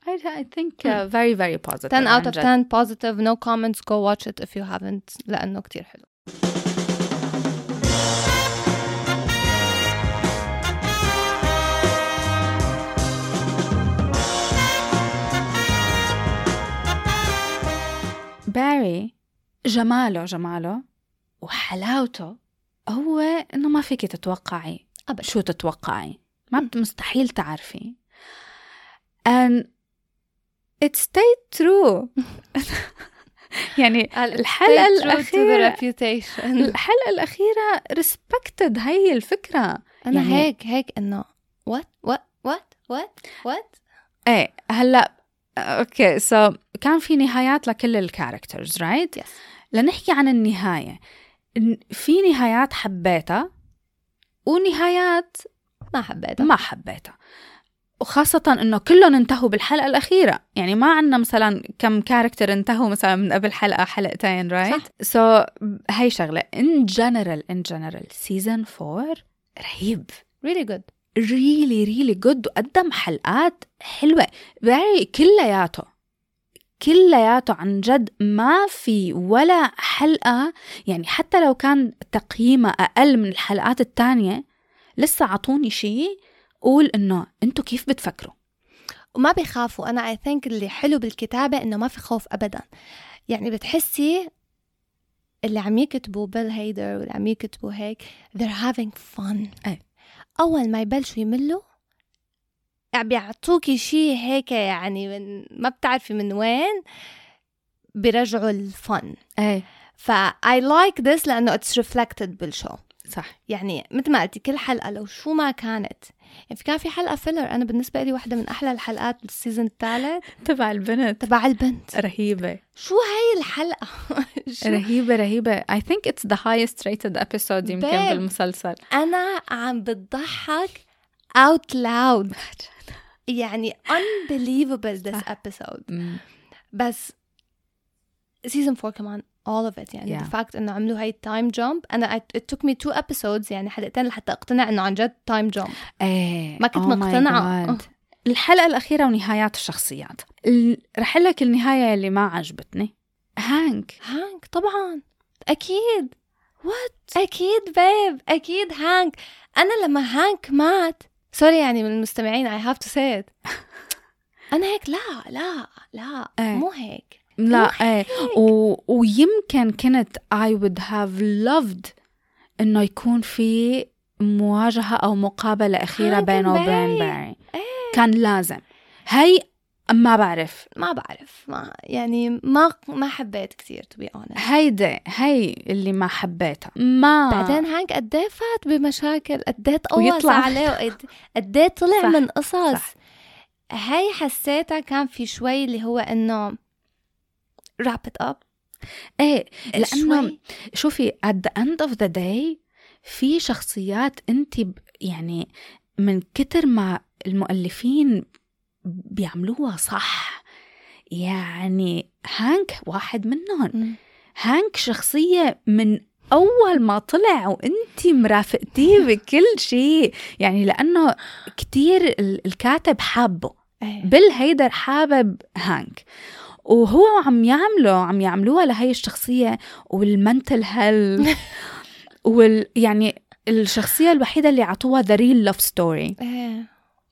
I, I think uh, very very positive 10 out of جد. 10 positive no comments go watch it if you haven't. لأنه كتير حلو. باري جماله جماله. وحلاوته. هو إنه ما فيك تتوقعي. أبدا. شو تتوقعي؟ ما بت- مستحيل تعرفي. And it stayed true. يعني الحلقة الأخيرة الحلقة الأخيرة respected هي الفكرة. أنا يعني- هيك هيك إنه what what what what what إيه هلأ أوكي سو so, كان في نهايات لكل ال characters right Yes. لنحكي عن النهاية. ن- في نهايات حبيتها ونهايات ما حبيتها. ما حبيتها. وخاصة إنه كلهم انتهوا بالحلقة الأخيرة. يعني ما عنا مثلا كم character انتهوا مثلا من قبل حلقة حلقتين right so so, هاي شغلة. In general in general season 4 رهيب. Really good. really really good وقدم حلقات حلوة. very كلياته. كلياته عن جد ما في ولا حلقة. يعني حتى لو كان تقييمها أقل من الحلقات التانية لسه عطوني شيء قول إنه أنتوا كيف بتفكروا؟ وما بيخافوا. أنا I think اللي حلو بالكتابة إنه ما في خوف ابدا. يعني بتحسي اللي عم يكتبوا بيل هيدر واللي عم يكتبوا هيك they're having fun. أي. أول ما يبلشوا يملوا عم بيعطوكي شيء هيك يعني من ما بتعرفي من وين بيرجعوا الفن. إيه ف I like this لأنه it's reflected بال show. صح. يعني مثل ما قلتي كل حلقة لو شو ما كانت. يعني في كان في حلقة filler أنا بالنسبة لي واحدة من أحلى الحلقات بال season الثالث. تبع البنت. تبع البنت. رهيبة. شو هاي شو رهيبة رهيبة. I think it's the highest rated episode يمكن. بالمسلسل. أنا عم بتضحك out loud. يعني unbelievable this episode. بس season 4 كمان all of it. يعني Yeah. the fact إنه عملوا هاي time jump. أنا it took me two episodes يعني حلقتين لحتى أقتنع إنه عن جد time jump. إيه. ما كنت Oh. God. الحلقة الأخيرة ونهايات الشخصيات. ال- رح لك النهاية اللي ما عجبتني. هانك. هانك طبعا. أكيد. what أكيد babe أكيد هانك. أنا لما هانك مات sorry يعني من المستمعين I have to say it. أنا هيك لا لا لا. إيه. مو هيك. لا إيه. و... ويمكن كنت I would have loved إنه يكون في مواجهة أو مقابلة هانك بينه وبين باري. باري كان لازم. هي ما بعرف. ما بعرف. ما يعني ما ما حبيت كثير to be honest. هيدا هي اللي ما حبيتها. ما بعدين هانك قد إيه فات بمشاكل قد إيه تقوص. عليه قد إيه طلع من قصص صح. هاي حسيتها كان في شوي اللي هو إنه wrap it up إيه لأنه شوي. شوفي at the end of the day في شخصيات انت يعني من كتر ما المؤلفين بيعملوها صح يعني هانك واحد منهم مم. هانك شخصية من أول ما طلع وأنت مرافقتيه بكل شيء يعني لأنه كتير ال- الكاتب حابه إيه. بيل هيدر حابب هانك وهو عم يعمله عم يعملوها لهي الشخصية والمنتل هيل وال يعني الشخصية الوحيدة اللي عطوها the real love story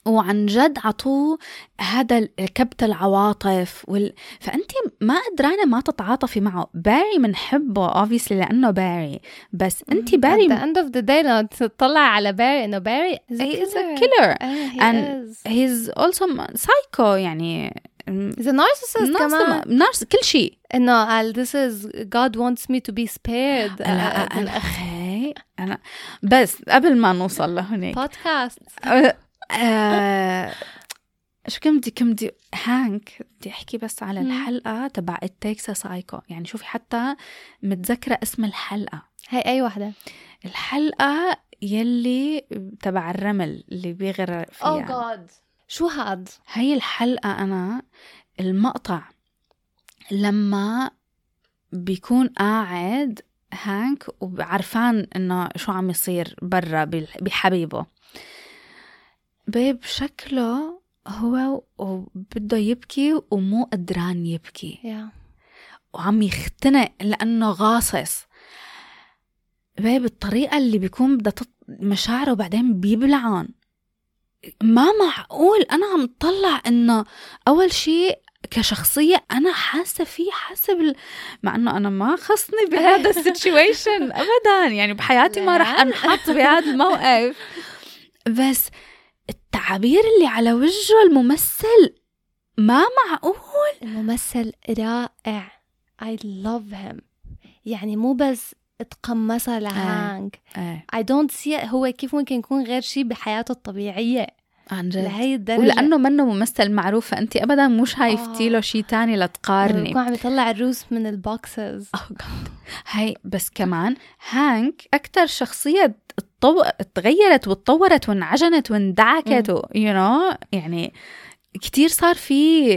وعن جد عطوه هذا كبت العواطف وال... فأنت ما قدرانة ما تتعاطفي معه. باري منحبه obviously لأنه باري. بس أنت باري at the end of the day لما تطلع على باري إنه باري is a he is a killer. killer. إيه, he and is. he's also psycho يعني. A narcissist كمان نارس كل شيء. إنه قال this is God wants me to be spared. لا أنا هي أنا بس قبل ما نوصل لهنيك بودكاست آه، آه، شو كم بدي كم بدي هانك بدي أحكي بس على. الحلقة تبع ال takes a psycho يعني شوفي حتى متذكرة اسم الحلقة. هي أي وحده الحلقة يلي تبع الرمل اللي بيغرق فيها. Oh God. شو هاد؟ هاي الحلقة أنا المقطع لما بيكون قاعد هانك وعرفان إنه شو عم يصير برا بحبيبه. بيب شكله هو وبده يبكي ومو قدران يبكي. يا. وعم يختنق لأنه غاصص. بيب الطريقة اللي بيكون بدها تط... مشاعره بعدين بيبلعن. ما معقول. أنا عم طلع إنه أول شيء كشخصية أنا حاسة فيه حاسة بال... مع إنه أنا ما خصني بهذا السيتويشن أبدا. يعني بحياتي ما رح أنحط بهذا الموقف. بس التعابير اللي على وجهه الممثل ما معقول. الممثل رائع. I love him. يعني مو بس اتقمصها لهانك I don't see it. هو كيف ممكن يكون غير شيء بحياته الطبيعية؟ عن جد. لهي الدرجة. ولأنه منه ممثل معروف فأنت ابدا مو شايفتي له شيء تاني لتقارني. عم يطلع الروس من ال boxes. Oh God. هاي بس كمان هانك أكثر شخصية تطو... تغيرت وتطورت وانعجنت واندعكت و... you know يعني كتير صار في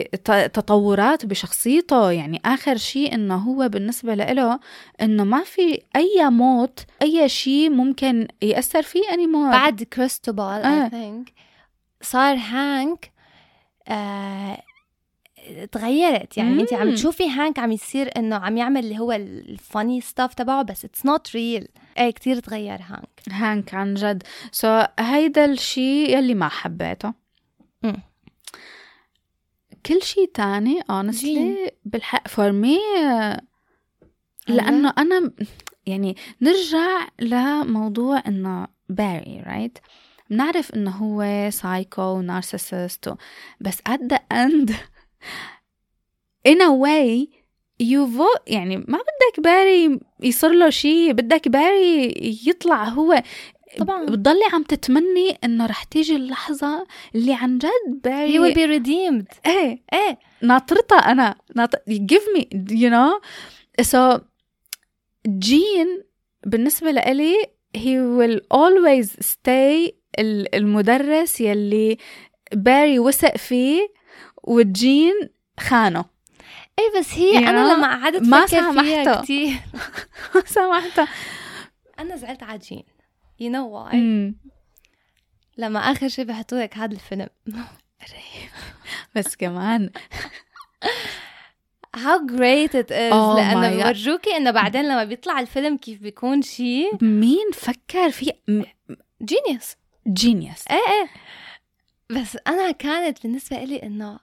تطورات بشخصيته. يعني آخر شيء إنه هو بالنسبة له إنه ما في أي موت أي شيء ممكن يأثر فيه anymore. بعد كريستوبال آه. I think. صار هانك آه تغيرت. يعني انت عم. تشوفي هانك عم يصير إنه عم يعمل اللي هو ال funny stuff تبعه بس it's not real إيه كتير تغير هانك. هانك عن جد. so so, هيدا الشيء يلي ما حبيته. مم. كل شيء تاني honestly بالحق for me لأنه أنا يعني نرجع لموضوع إنه باري right بنعرف إنه هو psycho و narcissist بس at the end in a way يوفو يعني ما بدك باري يصير له شيء بدك باري يطلع هو طبعاا. بتضلي عم تتمني إنه رح تيجي اللحظة اللي عن جد باري he will be redeemed. إيه إيه. ناطرتها أنا. ناط... give me you know. So جين بالنسبة لإلي he will always stay ال- المدرس يلي باري وثق فيه وجين خانه. إيه بس هي أنا لما قعدت ما سامحته. كتير. سامحتها أنا زعلت على جين. You know why? أمم. لما آخر شيء بحطوا لك هذا الفيلم بس كمان. How great it is. Oh لأنه. بيورجوكي إنه بعدين لما بيطلع الفيلم كيف بيكون شيء مين فكر في genius genius إيه إيه. بس أنا كانت بالنسبة لي إنه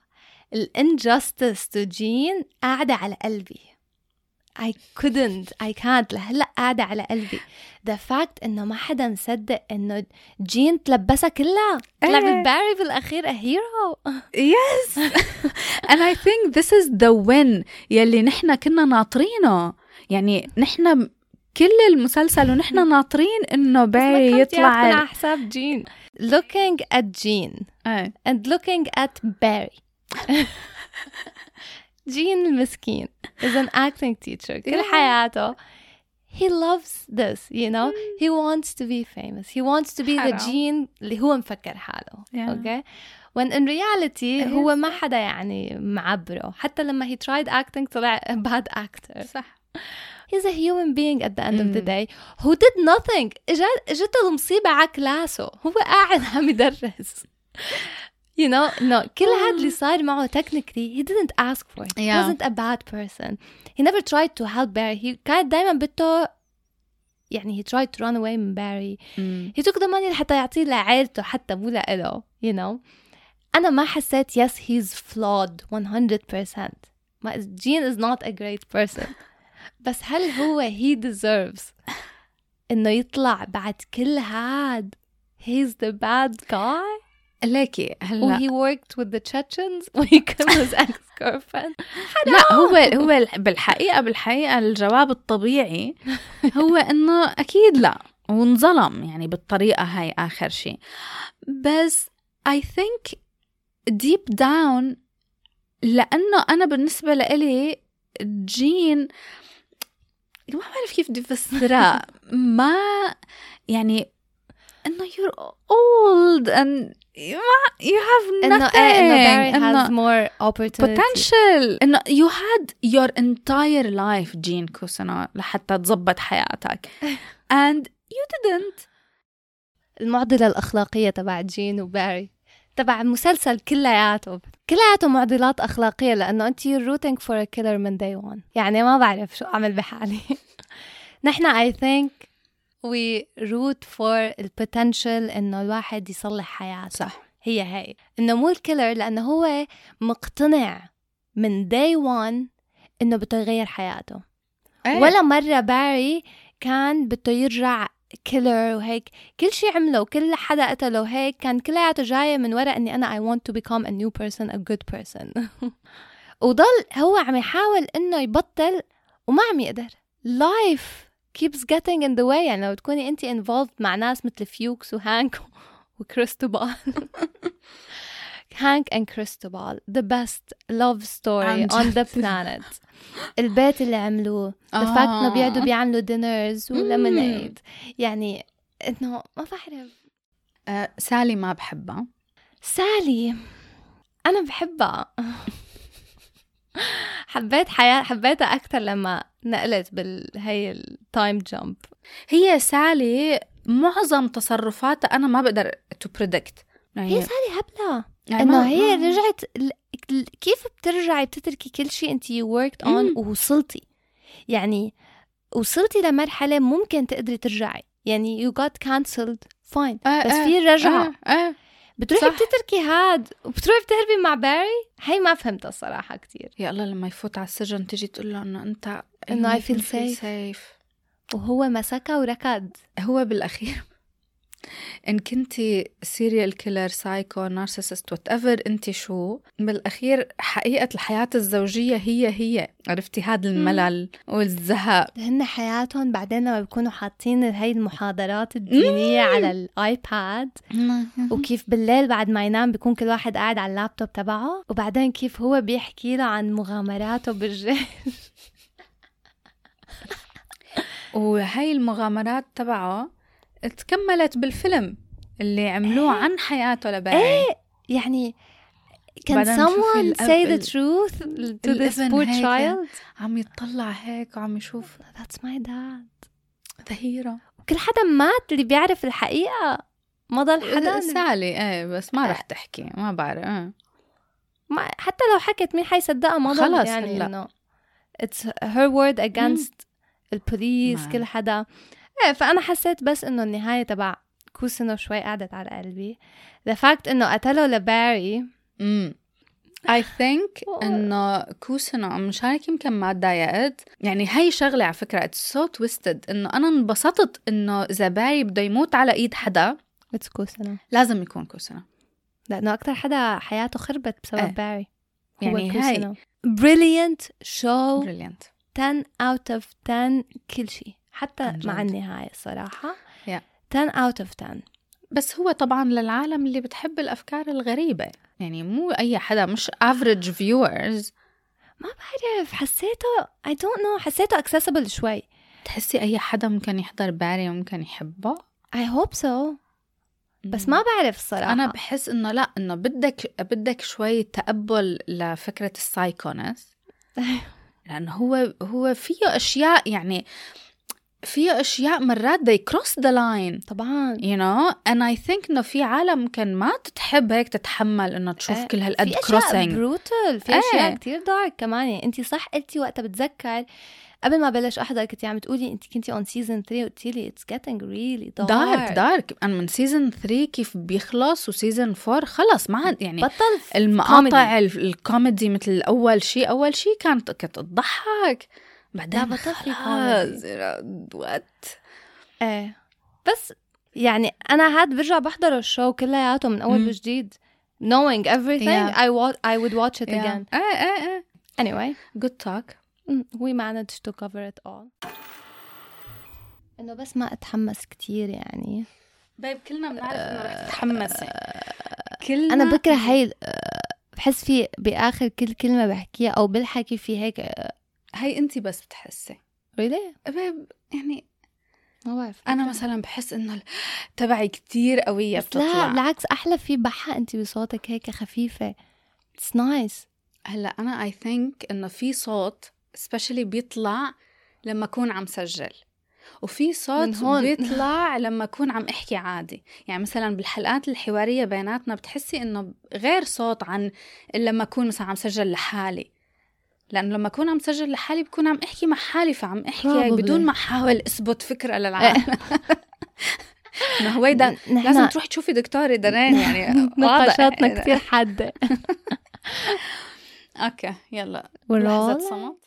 ال injustice to جين قاعدة على قلبي. I couldn't I can't. لهلا قاعدة على قلبي. The fact إنه ما حدا مصدق إنه جين تلبسها كلها. طلع إيه. بالباري بالأخير a hero. yes and I think this is the win يلي نحن كنا ناطرينه. يعني نحن كل المسلسل ونحن ناطرين إنه باري يطلع على حساب جين. Looking at Jean. إيه. and looking at Barry. جين المسكين is an acting teacher كل Yeah. حياته he loves this you know he wants to be famous he wants to be the حرام. Gene اللي هو مفكر حاله Yeah. okay when in reality هو ما حدا يعني معبره حتى لما he tried acting طلع a bad actor صح he's a human being at the end of the Mm. day who did nothing اجت اجته المصيبة على كلاسه هو قاعد عم يدرس you know no كل هذا اللي صار معه technically he didn't ask for it he Yeah. wasn't a bad person he never tried to help Barry he كان دايما بده يعني he tried to run away من Barry أمم. he took the money لحتى يعطيه لعائلته حتى مو لإله you know أنا ما حسيت yes he's flawed 100% ما Gene is not a great person بس هل هو he deserves إنه يطلع بعد كل هاد he's the bad guy ليكي هلا و he worked with the Chechens و he killed his ex-girlfriend لا هو هو بالحقيقة بالحقيقة الجواب الطبيعي هو إنه أكيد لا وانظلم يعني بالطريقة هاي آخر شيء بس I think deep down لأنه أنا بالنسبة لإلي جين ما بعرف كيف بدي افسرها ما يعني إنه you're old and you, have إنه nothing إيه إنه Barry إنه- has more opportunity. potential. انه you had your entire life جين كوسنا لحتى تزبط حياتك. And you didn't. المعضلة الأخلاقية تبع جين وباري تبع المسلسل كلياته. كلياته معضلات أخلاقية لأنه أنت you're rooting for a killer من day one. يعني ما بعرف شو أعمل بحالي. نحن I think we root for the potential إنه الواحد يصلح حياته. صح. هي هي إنه مو الكيلر لأنه هو مقتنع من day one إنه بده يغير حياته. إيه. ولا مرة باري كان بده يرجع killer وهيك. كل شيء عمله وكل حدا قتله وهيك كان كلياته جاية من وراء إني أنا I want to become a new person a good person. وضل هو عم يحاول إنه يبطل وما عم يقدر. Life keeps getting in the way. يعني لو تكوني انت involved مع ناس مثل فيوكس وهانك وكريستوبال. هانك and كريستوبال. The best love story عن on the جد. planet. البيت اللي عملوه. The fact إنه بيقعدوا بيعملوا dinners و lemonade. يعني إنه ما بعرف. آه سالي ما بحبها. سالي. أنا بحبها. حبيت حياة حبيتها أكثر لما نقلت بالهي ال time jump هي سالي معظم تصرفاتها أنا ما بقدر to predict هي سالي هبلة. يعني ما- هي ما- رجعت كيف بترجعي بتتركي كل شيء you worked on مم. ووصلتي؟ يعني وصلتي لمرحلة ممكن تقدري ترجعي. يعني got cancelled fine. آه، بس آه، في رجعة. آه آه. بتروحي صح. بتتركي هاد وبتروحي بتهربي مع باري هي ما فهمتها الصراحة كتير يا الله لما يفوت على السجن تيجي تقول له إنه أنت feel feel safe. safe. وهو مسكها وركض هو بالأخير إن كنتي serial killer psycho narcissist whatever انت شو بالأخير حقيقة الحياة الزوجية هي هي. عرفتي هذا الملل والزهق. هن حياتهم بعدين لما بيكونوا حاطين هاي المحاضرات الدينية على الآيباد. وكيف بالليل بعد ما ينام بيكون كل واحد قاعد على اللابتوب تبعه. وبعدين كيف هو بيحكي له عن مغامراته بالجيش. وهي المغامرات تبعه تكملت بالفيلم اللي عملوه إيه. عن حياته لباري إيه؟ يعني شوفي someone say the truth to this poor child عم يطلع هيك وعم يشوف. That's my dad. ذا هيرو وكل حدا مات اللي بيعرف الحقيقة. ما ضل حدا سالي إيه بس ما رح تحكي ما بعرف إيه. ما حتى لو حكت مين حيصدقها؟ ما ضل خلص يعني. إنه it's her word against البوليس. كل حدا. إيه فأنا حسيت بس إنه النهاية تبع كوسنو شوي قعدت على قلبي. The fact إنه قتله لباري. امم I think إنه كوسنو مش هيك يمكن ما تضايقت. يعني هي شغلة على فكرة it's so twisted. إنه أنا انبسطت إنه إذا باري بده يموت على إيد حدا it's كوسنو لازم يكون كوسنو لأنه أكثر حدا حياته خربت بسبب إيه. باري. يعني هاي. brilliant show. brilliant 10 out of 10 كل شيء. حتى مع. النهاية الصراحة Yeah. 10 out of 10 بس هو طبعا للعالم اللي بتحب الأفكار الغريبة. يعني مو أي حدا مش average viewers. ما بعرف حسيته I don't know حسيته accessible شوي. تحسي أي حدا ممكن يحضر باري وممكن يحبه؟ I hope so. بس ما بعرف الصراحة أنا بحس إنه لا إنه بدك بدك شوي تقبل لفكرة السايكونس لأنه هو هو فيه أشياء يعني فيه أشياء مرات they cross the line. طبعا. You know? And I think إنه في عالم ممكن ما تحب هيك تتحمل إنه تشوف إيه، كل هالقد في أشياء crossing. brutal في إيه. اشياء كتير dark كمان. يعني انت صح قلتي وقتها بتذكر قبل ما بلش أحضر كنتي عم تقولي انت كنتي on season 3 قلتي لي اتس getting really dark. دارك دارك أنا من سيزون 3 كيف بيخلص وسيزون 4 خلص. ما عاد يعني بطل المقاطع ال- الكوميدي مثل أول شيء أول شيء كانت كانت تضحك. بعدين في خلاص وات إيه. بس يعني أنا هاد برجع بحضر الشو كلياته من أول. وجديد knowing everything Yeah. I, wa- I would watch it again. إيه إيه إيه. Anyway. توك mm, we managed to cover it all. إنه بس ما أتحمس كتير يعني. بيب كلنا بنعرف إنه رح تتحمسي. كلنا أنا بكره هاي آه، بحس في بآخر كل كلمة بحكيها أو بالحكي في هيك هي انت بس بتحسي. بيب يعني ما بعرف. أنا مثلا بحس إنه تبعي كتير قوية بس لا بتطلع. بالعكس أحلى في بحة انت بصوتك هيك خفيفة. it's nice هلأ أنا I think إنه في صوت specially بيطلع لما أكون عم سجل. وفي صوت هون. بيطلع لما أكون عم أحكي عادي. يعني مثلا بالحلقات الحوارية بيناتنا بتحسي إنه غير صوت عن لما أكون مثلا عم سجل لحالي. لأنه لما أكون عم سجل لحالي بكون عم أحكي مع حالي فعم أحكي Probably. بدون ما أحاول أثبت فكرة للعالم إنه هويدا لازم تروحي تشوفي دكتورة دارين يعني. نقاشاتنا كتير حادة okay يلا. لحظة صمت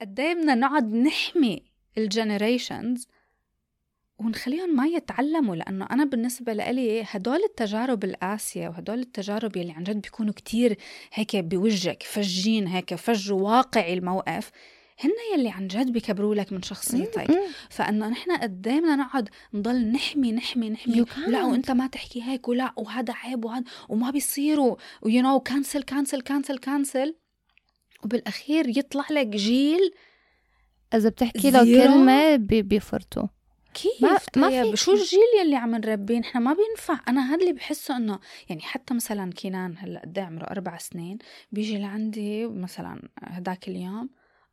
قد إيه بدنا نقعد نحمي ال generations ونخليهم ما يتعلموا لأنه أنا بالنسبة لإلي هدول التجارب القاسية وهدول التجارب يلي عن جد بيكونوا كتير هيك بوجهك فجين هيك فجوا واقعي الموقف هن يلي عن جد بيكبروا لك من شخصيتك. فإنه نحن قد إيه بدنا نقعد نضل نحمي نحمي نحمي. لا وإنت ما تحكي هيك ولا وهذا عيب وهذا وما بيصيروا. ويو نو كانسل كانسل كانسل كانسل وبالأخير يطلع لك جيل إذا بتحكي له. كلمة بي- بيفرطوا. كيف؟ ما- ما ما طيب فيك. شو الجيل يلي عم نربيه؟ نحن ما بينفع. أنا هذا اللي بحسه إنه يعني حتى مثلا كينان هلأ قد إيه عمره أربع سنين بيجي لعندي مثلا هداك اليوم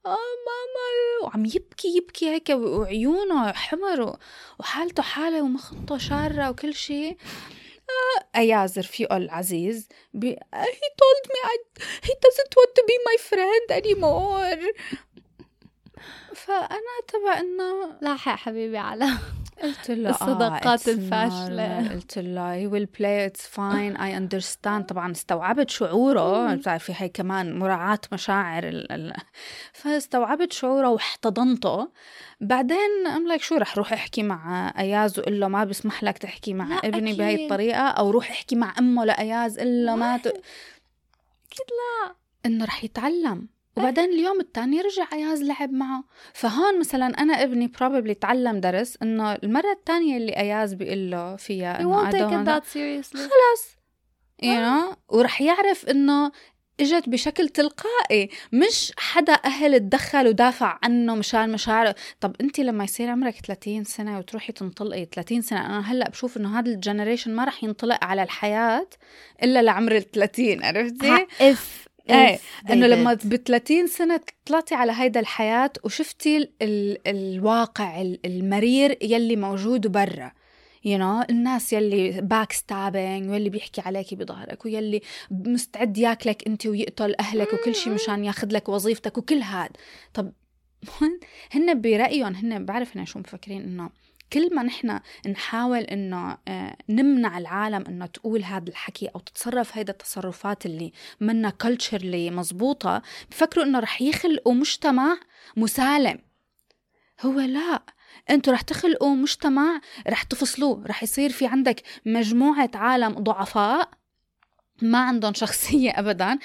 آه ماما وعم يبكي يبكي هيك وعيونه حمر وحالته حالة ومخطه شارة وكل شيء. آه ايازر فيه العزيز بي he told me I, he doesn't want to be my friend anymore. فأنا تبع إنه لاحق حبيبي على قلت له الصداقات آه it's الفاشلة. قلت له he will play it's fine I understand. طبعا استوعبت شعوره. بتعرفي هي كمان مراعاة مشاعر ال... ال... فاستوعبت شعوره واحتضنته. بعدين ام لايك شو رح روح أحكي مع أياز وقول له ما بسمح لك تحكي مع ابني بهي. الطريقة أو روح أحكي مع أمه لأياز قل له ما ت... أكيد لا. إنه رح يتعلم. وبعدين اليوم الثاني رجع أياز لعب معه. فهون مثلا أنا ابني probably تعلم درس إنه المرة الثانية اللي أياز بيقول له فيها إنه خلص you know? ورح يعرف إنه إجت بشكل تلقائي. مش حدا أهل تدخل ودافع عنه مشان مشاعره. طب انت لما يصير عمرك 30 سنة وتروحي تنطلقي 30 سنة أنا هلأ بشوف إنه هذا الجنريشن ما رح ينطلق على الحياة إلا لعمر ال 30 عرفتي if إيه if إنه لما. ب 30 سنة طلعتي على هيدا الحياة وشفتي ال ال الواقع ال- المرير يلي موجود برا you know, الناس يلي backstabbing واللي بيحكي عليكي بظهرك ويلي مستعد ياكلك أنت ويقتل أهلك وكل شيء مشان ياخذ لك وظيفتك وكل هاد طب هن برأيهم هن بعرف هن شو مفكرين إنه كل ما نحن نحاول إنه آه، نمنع العالم إنه تقول هذا الحكي أو تتصرف هيدا التصرفات اللي منا كلتشرلي مزبوطة بفكروا إنه رح يخلقوا مجتمع مسالم. هو لا أنتوا رح تخلقوا مجتمع رح تفصلوه رح يصير في عندك مجموعة عالم ضعفاء ما عندهم شخصية أبدا. م-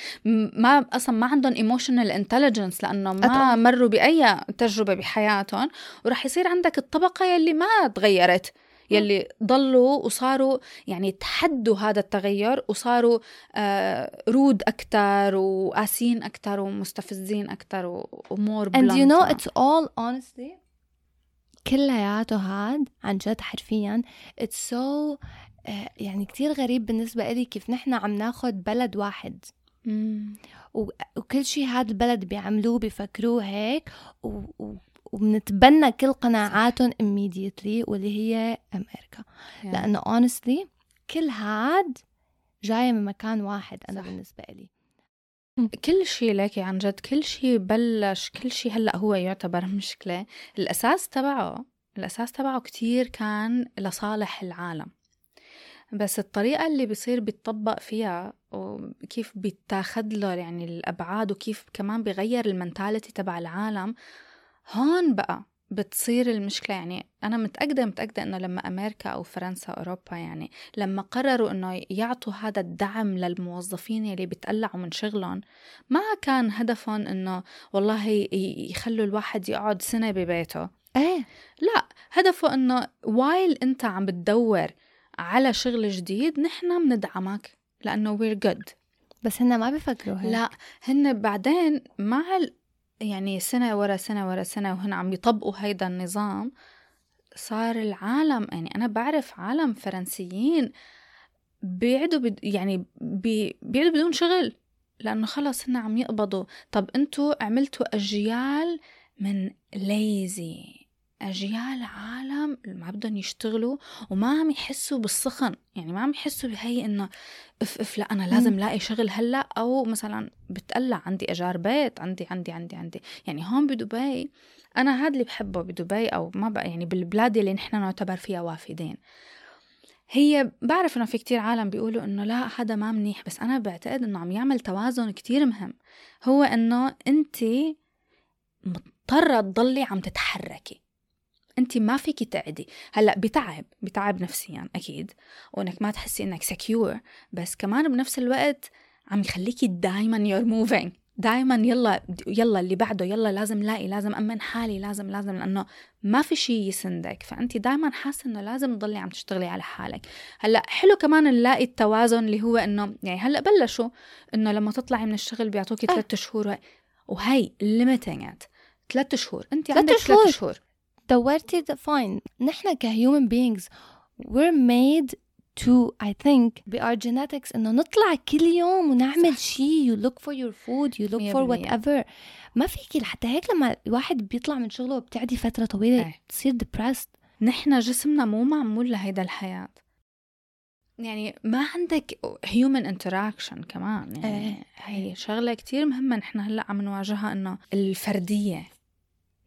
ما أصلا ما عندهم emotional intelligence لأنه ما أطلع. مروا بأي تجربة بحياتهم. ورح يصير عندك الطبقة يلي ما تغيرت يلي ضلوا وصاروا يعني تحدوا هذا التغير وصاروا آه رود أكتر وقاسين أكتر ومستفزين أكتر وأمور and you know it's all honestly كلياته هاد عن جد حرفيا it's so يعني كتير غريب بالنسبة إلي كيف نحن عم ناخد بلد واحد. و- وكل شيء هذا البلد بيعملوه بيفكروه هيك و... و... وبنتبنى كل قناعاتهم immediately واللي هي أمريكا. لأنه honestly كل هاد جاية من مكان واحد أنا صح. بالنسبة إلي. كل شيء لك عن جد كل شيء بلش كل شيء هلأ هو يعتبر مشكلة. الأساس تبعه الأساس تبعه كتير كان لصالح العالم. بس الطريقة اللي بيصير بيتطبق فيها وكيف بيتاخد له يعني الأبعاد وكيف كمان بيغير المنتاليتي تبع العالم هون بقى بتصير المشكلة. يعني أنا متأكدة متأكدة إنه لما أمريكا أو فرنسا أو أوروبا يعني لما قرروا إنه يعطوا هذا الدعم للموظفين اللي بيتقلعوا من شغلهم ما كان هدفهم إنه والله يخلوا الواحد يقعد سنة ببيته. إيه. لا هدفه إنه وايل أنت عم بتدور على شغل جديد نحن بندعمك لأنه we're good. بس هن ما بيفكروا هيك. لا هن بعدين مع ال... يعني سنة ورا سنة ورا سنة وهن عم يطبقوا هيدا النظام صار العالم يعني أنا بعرف عالم فرنسيين بيقعدوا بد... يعني بي... بيقعدوا بدون شغل لأنه خلص هن عم يقبضوا. طب أنتوا عملتوا أجيال من ليزي أجيال عالم ما بدهم يشتغلوا وما عم يحسوا بالسخن. يعني ما عم يحسوا بهي إنه إف إف لا أنا لازم لاقي شغل هلأ. أو مثلا بتقلع عندي إيجار بيت عندي عندي عندي عندي. يعني هون بدبي أنا هذا اللي بحبه بدبي أو ما بقى يعني بالبلاد اللي نحن نعتبر فيها وافدين. هي بعرف إنه في كتير عالم بيقولوا إنه لا هذا ما منيح بس أنا بعتقد إنه عم يعمل توازن كتير مهم. هو إنه انت مضطرة تضلي عم تتحركي. أنت ما فيكي تقعدي هلأ بتعب بتعب نفسيا أكيد. وأنك ما تحسي إنك secure بس كمان بنفس الوقت عم يخليكي دايما you're moving دايما يلا يلا اللي بعده يلا لازم لاقي لازم أمن حالي لازم لازم لأنه ما في شيء يسندك. فأنت دائما حاسة إنه لازم تضلي عم تشتغلي على حالك. هلأ حلو كمان نلاقي التوازن اللي هو إنه يعني هلأ بلشوا إنه لما تطلعي من الشغل بيعطوكي آه. ثلاث شهور وهي- limiting ثلاث شهور. أنت عندك. ثلاث شهور. دورتي فاين نحن كهيومن beings we're made to I think be our genetics. إنه نطلع كل يوم ونعمل شيء you look for your food you look for whatever. ما فيكي حتى هيك لما الواحد بيطلع من شغله وبتعدي فترة طويلة إيه. تصير depressed. نحن جسمنا مو معمول لهيدا الحياة. يعني ما عندك human interaction كمان. يعني إيه. هي شغلة كتير مهمة نحن هلأ عم نواجهها إنه الفردية.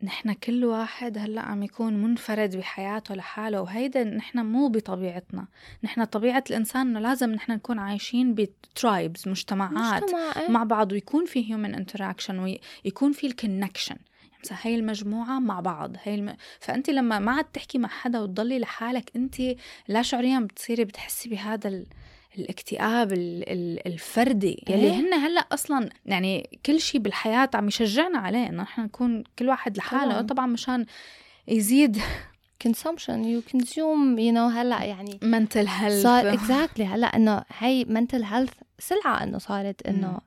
نحن كل واحد هلأ عم يكون منفرد بحياته لحاله وهيدا نحن مو بطبيعتنا نحن طبيعة الإنسان إنه لازم نحن نكون عايشين ب tribes مجتمعات مجتمع إيه. مع بعض ويكون في human interaction ويكون في ال connection مثلا هاي المجموعة مع بعض هاي الم... فأنت لما ما عاد تحكي مع حدا وتضلي لحالك أنت لا شعوريا بتصيري بتحسي بهذا ال... الاكتئاب ال- ال- الفردي يلي إيه. هن هلا أصلا يعني كل شيء بالحياة عم يشجعنا عليه إنه نحن نكون كل واحد لحاله. طبعاً. طبعا مشان يزيد consumption you consume you know هلا يعني mental health. صار exactly هلا إنه هي mental health سلعة إنه صارت إنه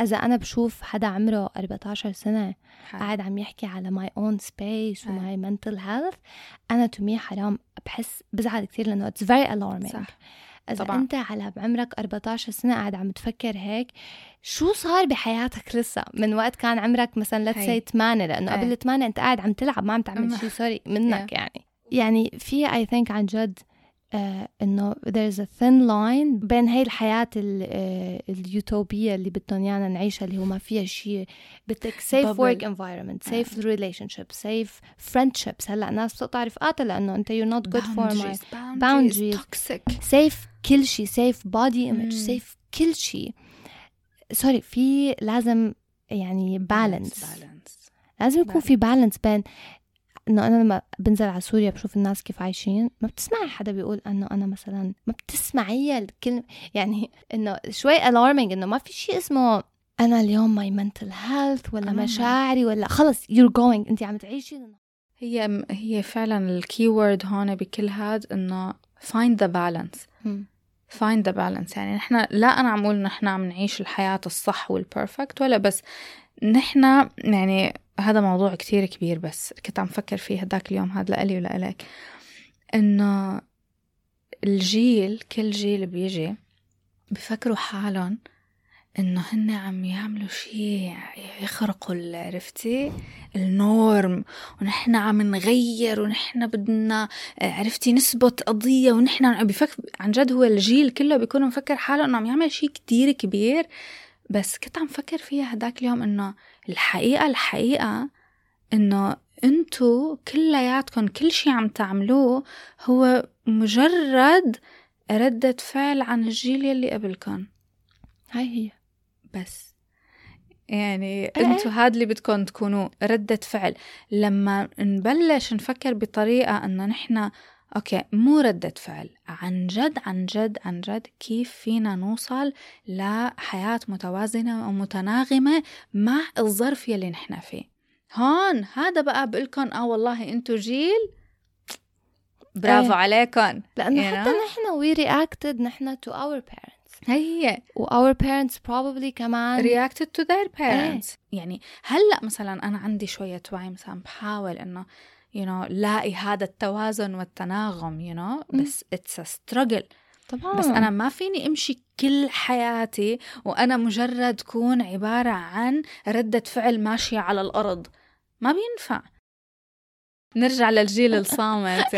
إذا أنا بشوف حدا عمره 14 سنة قاعد عم يحكي على my own space و my mental health أنا to me حرام. بحس بزعل كثير لإنه it's very alarming صح. إذا طبعاً. أنت على بعمرك 14 سنة قاعد عم تفكر هيك شو صار بحياتك لسه من وقت كان عمرك مثلا لا هي. سي 8 لأنه هي. قبل 8 أنت قاعد عم تلعب ما عم تعمل شيء sorry منك يعني يعني في I think عن جد آه إنه there's a thin line بين هي الحياة ال- آه اليوتوبية اللي بدهم إيانا نعيشها اللي هو ما فيها شيء بدك safe Bubble. work environment safe relationship safe friendships. هلأ الناس بتقطع رفقاتها لأنه أنت you're not good for my boundaries boundaries boundaries. toxic. safe كل شيء safe body image مم. safe كل شيء sorry في لازم يعني balance balance. لازم يكون في balance بين إنه أنا لما بنزل على سوريا بشوف الناس كيف عايشين ما بتسمعي حدا بيقول إنه أنا مثلا ما بتسمعيها الكلمة يعني إنه شوي alarming إنه ما في شيء اسمه أنا اليوم my mental health ولا. مشاعري ولا خلص you're going انت عم تعيشي هي هي فعلا ال key word هون بكل هاد إنه find the balance مم. find the balance يعني نحن لا أنا عم أقول نحن عم نعيش الحياة الصح وال perfect ولا بس نحن يعني هذا موضوع كتير كبير بس كنت عم فكر فيه هداك اليوم هذا لإلي ولإلك إنه الجيل كل جيل بيجي بفكروا حالهم إنه هن عم يعملوا شيء يخرقوا عرفتي؟ النورم ونحن عم نغير ونحن بدنا عرفتي نثبت قضية ونحن بفكر عن جد هو الجيل كله بيكون مفكر حاله إنه عم يعمل شيء كتير كبير. بس كنت عم فكر فيها هداك اليوم إنه الحقيقة الحقيقة إنه انتو كلياتكم كل شيء عم تعملوه هو مجرد ردة فعل عن الجيل يلي قبلكم هاي هي. بس. يعني إيه. أنتوا هاد اللي بدكم تكونوا ردة فعل. لما نبلش نفكر بطريقة إنه نحن أوكي مو ردة فعل. عن جد عن جد عن جد كيف فينا نوصل لحياة متوازنة ومتناغمة مع الظرف يلي نحن فيه؟ هون هذا بقى بقولكم آه والله أنتوا جيل. برافو إيه. عليكم لأنه You حتى? نحن we reacted نحن to our parents. هي. و our parents probably كمان reacted to their parents. يعني هلأ مثلا أنا عندي شوية وعي مثلا بحاول إنه you know لاقي هذا التوازن والتناغم you know بس it's a struggle. طبعا. بس أنا ما فيني أمشي كل حياتي وأنا مجرد كون عبارة عن ردة فعل ماشية على الأرض. ما بينفع. نرجع للجيل الصامت.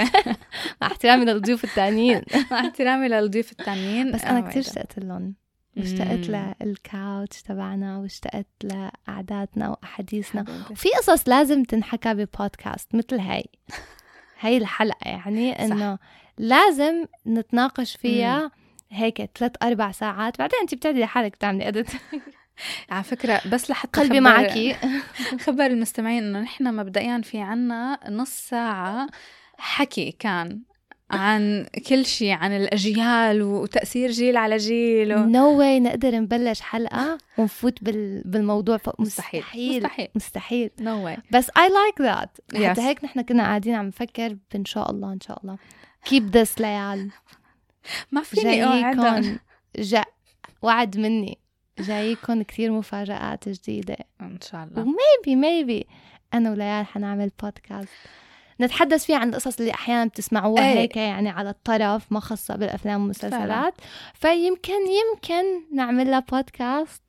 مع احترامي للضيوف الثانيين مع احترامي للضيوف التانيين. بس أنا Oh كثير. اشتقت لهم. اشتقت مم. للكاوتش تبعنا واشتقت لقعداتنا وأحاديثنا. وفي قصص لازم تنحكى ببودكاست مثل هاي. هاي الحلقة يعني إنه لازم نتناقش فيها هيك ثلاث أربع ساعات. بعدين انت بتعدي لحالك بتعملي edit على فكرة بس لحتى قلبي معك خبر المستمعين إنه نحن مبدئيا في عنا نص ساعة حكي كان. عن كل شيء عن الأجيال وتأثير جيل على جيل و... no way نقدر نبلش حلقة ونفوت بال... بالموضوع. مستحيل. مستحيل مستحيل. no way بس I like that Yes. حتى هيك نحن كنا قاعدين عم نفكر ان شاء الله إن شاء الله keep this ليال ما فيني جايكم جا... وعد مني جايكم كثير مفاجآت جديدة إن شاء الله وميبي ميبي أنا وليال حنعمل بودكاست نتحدث فيه عن القصص اللي أحيانا بتسمعوها إيه. هيك يعني على الطرف ما خاصة بالأفلام والمسلسلات فيمكن يمكن نعمل لها بودكاست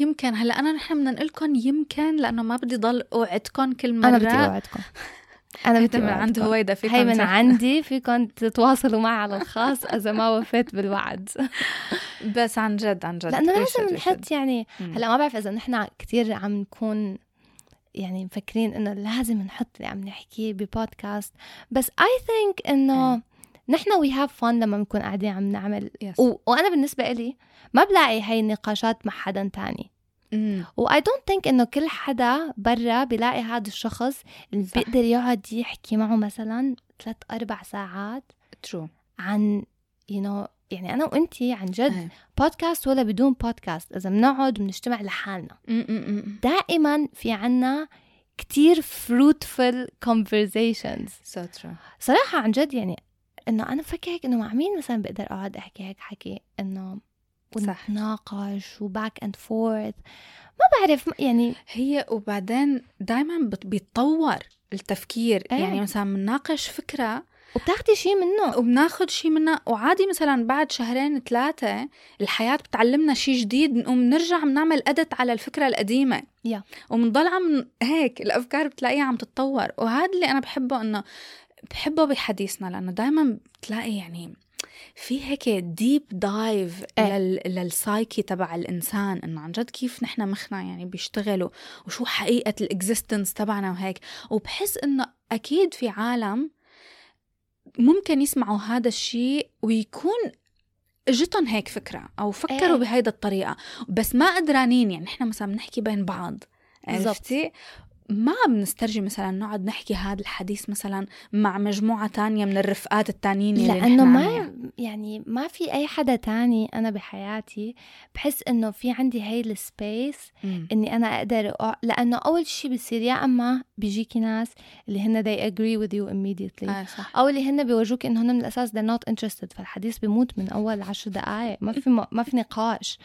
يمكن هلأ أنا نحن بدنا نقول لكم يمكن لأنه ما بدي ضل أوعدكم كل مرة أنا بدي أوعدكم أنا بدي من عند. هويدا فيكم هي من. عندي فيكم تتواصلوا معي على الخاص إذا ما وفيت بالوعد بس عن جد عن جد لأنه we لازم. نحط يعني. هلأ ما بعرف إذا نحن كتير عم نكون يعني مفكرين إنه لازم نحط اللي عم نحكيه ببودكاست بس I think إنه نحن we have fun لما بنكون قاعدين عم نعمل Yes. و... وأنا بالنسبة إلي ما بلاقي هاي النقاشات مع حدا تاني. و I don't think إنه كل حدا برا بيلاقي هذا الشخص اللي صح. بيقدر يقعد يحكي معه مثلا ثلاث أربع ساعات true عن you you know يعني أنا وانتي عن جد إيه. بودكاست ولا بدون بودكاست إذا بنقعد وبنجتمع لحالنا. دائما في عنا كتير fruitful conversations. so true صراحة عن جد يعني إنه أنا بفكر هيك إنه مع مين مثلا بقدر أقعد أحكي هيك حكي؟ إنه صح. ونتناقش و back and forth ما بعرف يعني هي وبعدين دائما بيتطور التفكير. إيه. يعني مثلا بنناقش فكرة وبتاخدي شيء منه. وبناخد شيء منها وعادي مثلا بعد شهرين ثلاثة الحياة بتعلمنا شيء جديد نقوم نرجع بنعمل edit على الفكرة القديمة. Yeah. وبنضل عم هيك الأفكار بتلاقيها عم تتطور. وهذا اللي أنا بحبه إنه بحبه بحديثنا لأنه دائما بتلاقي يعني في هيك deep dive إيه. لل... للسايكي تبع الإنسان إنه عن جد كيف نحن مخنا يعني بيشتغلوا وشو حقيقة ال existence تبعنا وهيك. وبحس إنه أكيد في عالم ممكن يسمعوا هذا الشيء ويكون إجتهم هيك فكرة أو فكروا إيه. بهيدا الطريقة بس ما قدرانين يعني نحن مثلا بنحكي بين بعض. عرفتي ما بنسترجي مثلا نقعد نحكي هذا الحديث مثلا مع مجموعة تانية من الرفقات التانيين اللي لأنه نحن ما. يعني ما في أي حدا تاني أنا بحياتي بحس إنه في عندي هاي السبيس مم. إني أنا أقدر أع... لأنه أول شيء بصير يا أما بيجيكي ناس اللي هن they agree with you immediately آه صح أو اللي هن بيورجوك إنه هن من الأساس they're not interested فالحديث بيموت من أول عشر دقائق ما في ما في نقاش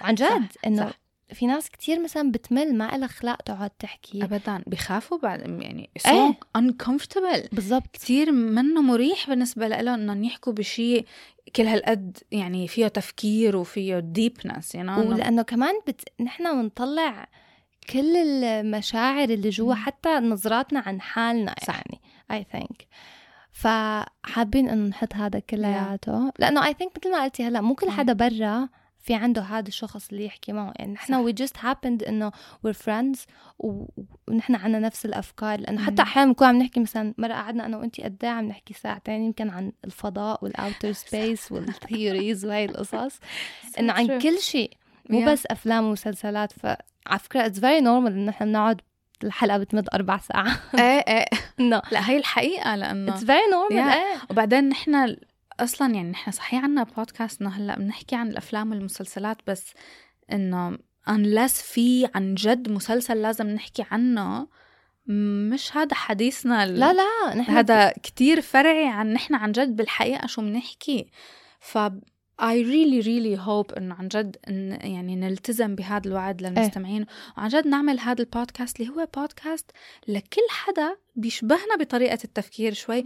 عن جد صح. في ناس كتير مثلا بتمل ما لها خلاق تقعد تحكي. ابدا. بخافوا بعد يعني so uncomfortable. بالضبط. كثير منه مريح بالنسبة لهم إنهم يحكوا بشيء كل هالقد يعني فيه تفكير وفيه deepness يعني إنه- ولأنه كمان بت... نحن بنطلع كل المشاعر اللي جوا حتى نظراتنا عن حالنا. يعني I think فحابين إنه نحط هذا كلياته لأنه I think مثل ما قلتي هلأ مو كل حدا برا في عنده هذا الشخص اللي يحكي معه يعني نحن. We just happened إنه we're friends ونحن عنا نفس الأفكار لأنه. حتى أحيانا بنكون عم نحكي مثلا مرة قعدنا أنا وانت قد إيه عم نحكي ساعتين يمكن عن الفضاء وال outer space وال theories وهي القصص إنه عن. كل شيء مو Yeah. بس أفلام ومسلسلات فعلى فكرة it's very normal انه نحن بنقعد الحلقة بتمد أربع ساعات إيه إيه لا هي الحقيقة لأنه اتس فيري نورمال. إيه وبعدين نحن أصلا يعني نحن صحيح عنا بودكاست إنه هلأ بنحكي عن الأفلام والمسلسلات بس إنه unless في عن جد مسلسل لازم نحكي عنه مش هذا حديثنا ال- لا لا نحن هذا كتير فرعي عن نحن عن جد بالحقيقة شو بنحكي. ف I really really hope انه عن جد إن يعني نلتزم بهذا الوعد للمستمعين. وعن جد نعمل هذا البودكاست اللي هو بودكاست لكل حدا بيشبهنا بطريقة التفكير شوي.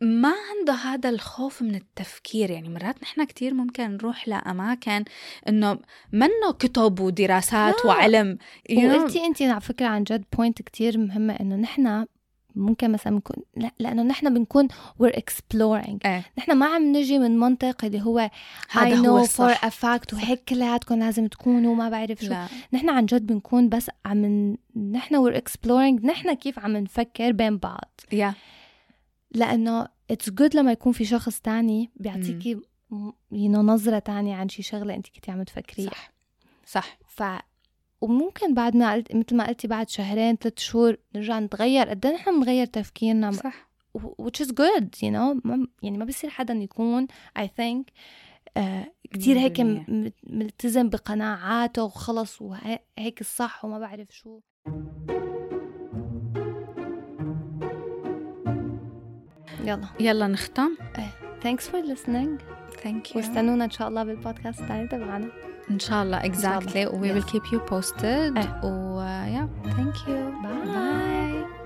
ما عنده هذا الخوف من التفكير. يعني مرات نحن كتير ممكن نروح لأماكن إنه منه كتب ودراسات لا. وعلم. وقلتي انت على فكرة عن جد point كتير مهمة إنه نحن ممكن مثلا بنكون لا لأنه نحن بنكون we're exploring. إيه. نحن ما عم نجي من منطق اللي هو هذا هو I know for a fact الصح وهيك كلياتكم لازم تكونوا ما بعرف شو. لا. نحن عن جد بنكون بس عم نحن we're exploring. نحن كيف عم نفكر بين بعض. Yeah لأنه it's good لما يكون في شخص تاني بيعطيكي know نظرة تانية عن شي شغلة أنت كنتي عم تفكريها. صح. صح. ف وممكن بعد ما قلت مثل ما قلتي بعد شهرين ثلاث شهور نرجع نتغير. قد إيه نحن بنغير تفكيرنا؟ صح. which is good you know. يعني ما بصير حدا يكون I think آه كتير هيك ملتزم بقناعاته وخلص وهيك الصح وما بعرف شو. يلا. يلا نختم. thanks for listening. ثانك يو واستنونا إن شاء الله بالبودكاست الثاني تبعنا. ان شاء الله شاء الله. exactly we will Yes. keep you posted إيه. و yeah thank you Bye. bye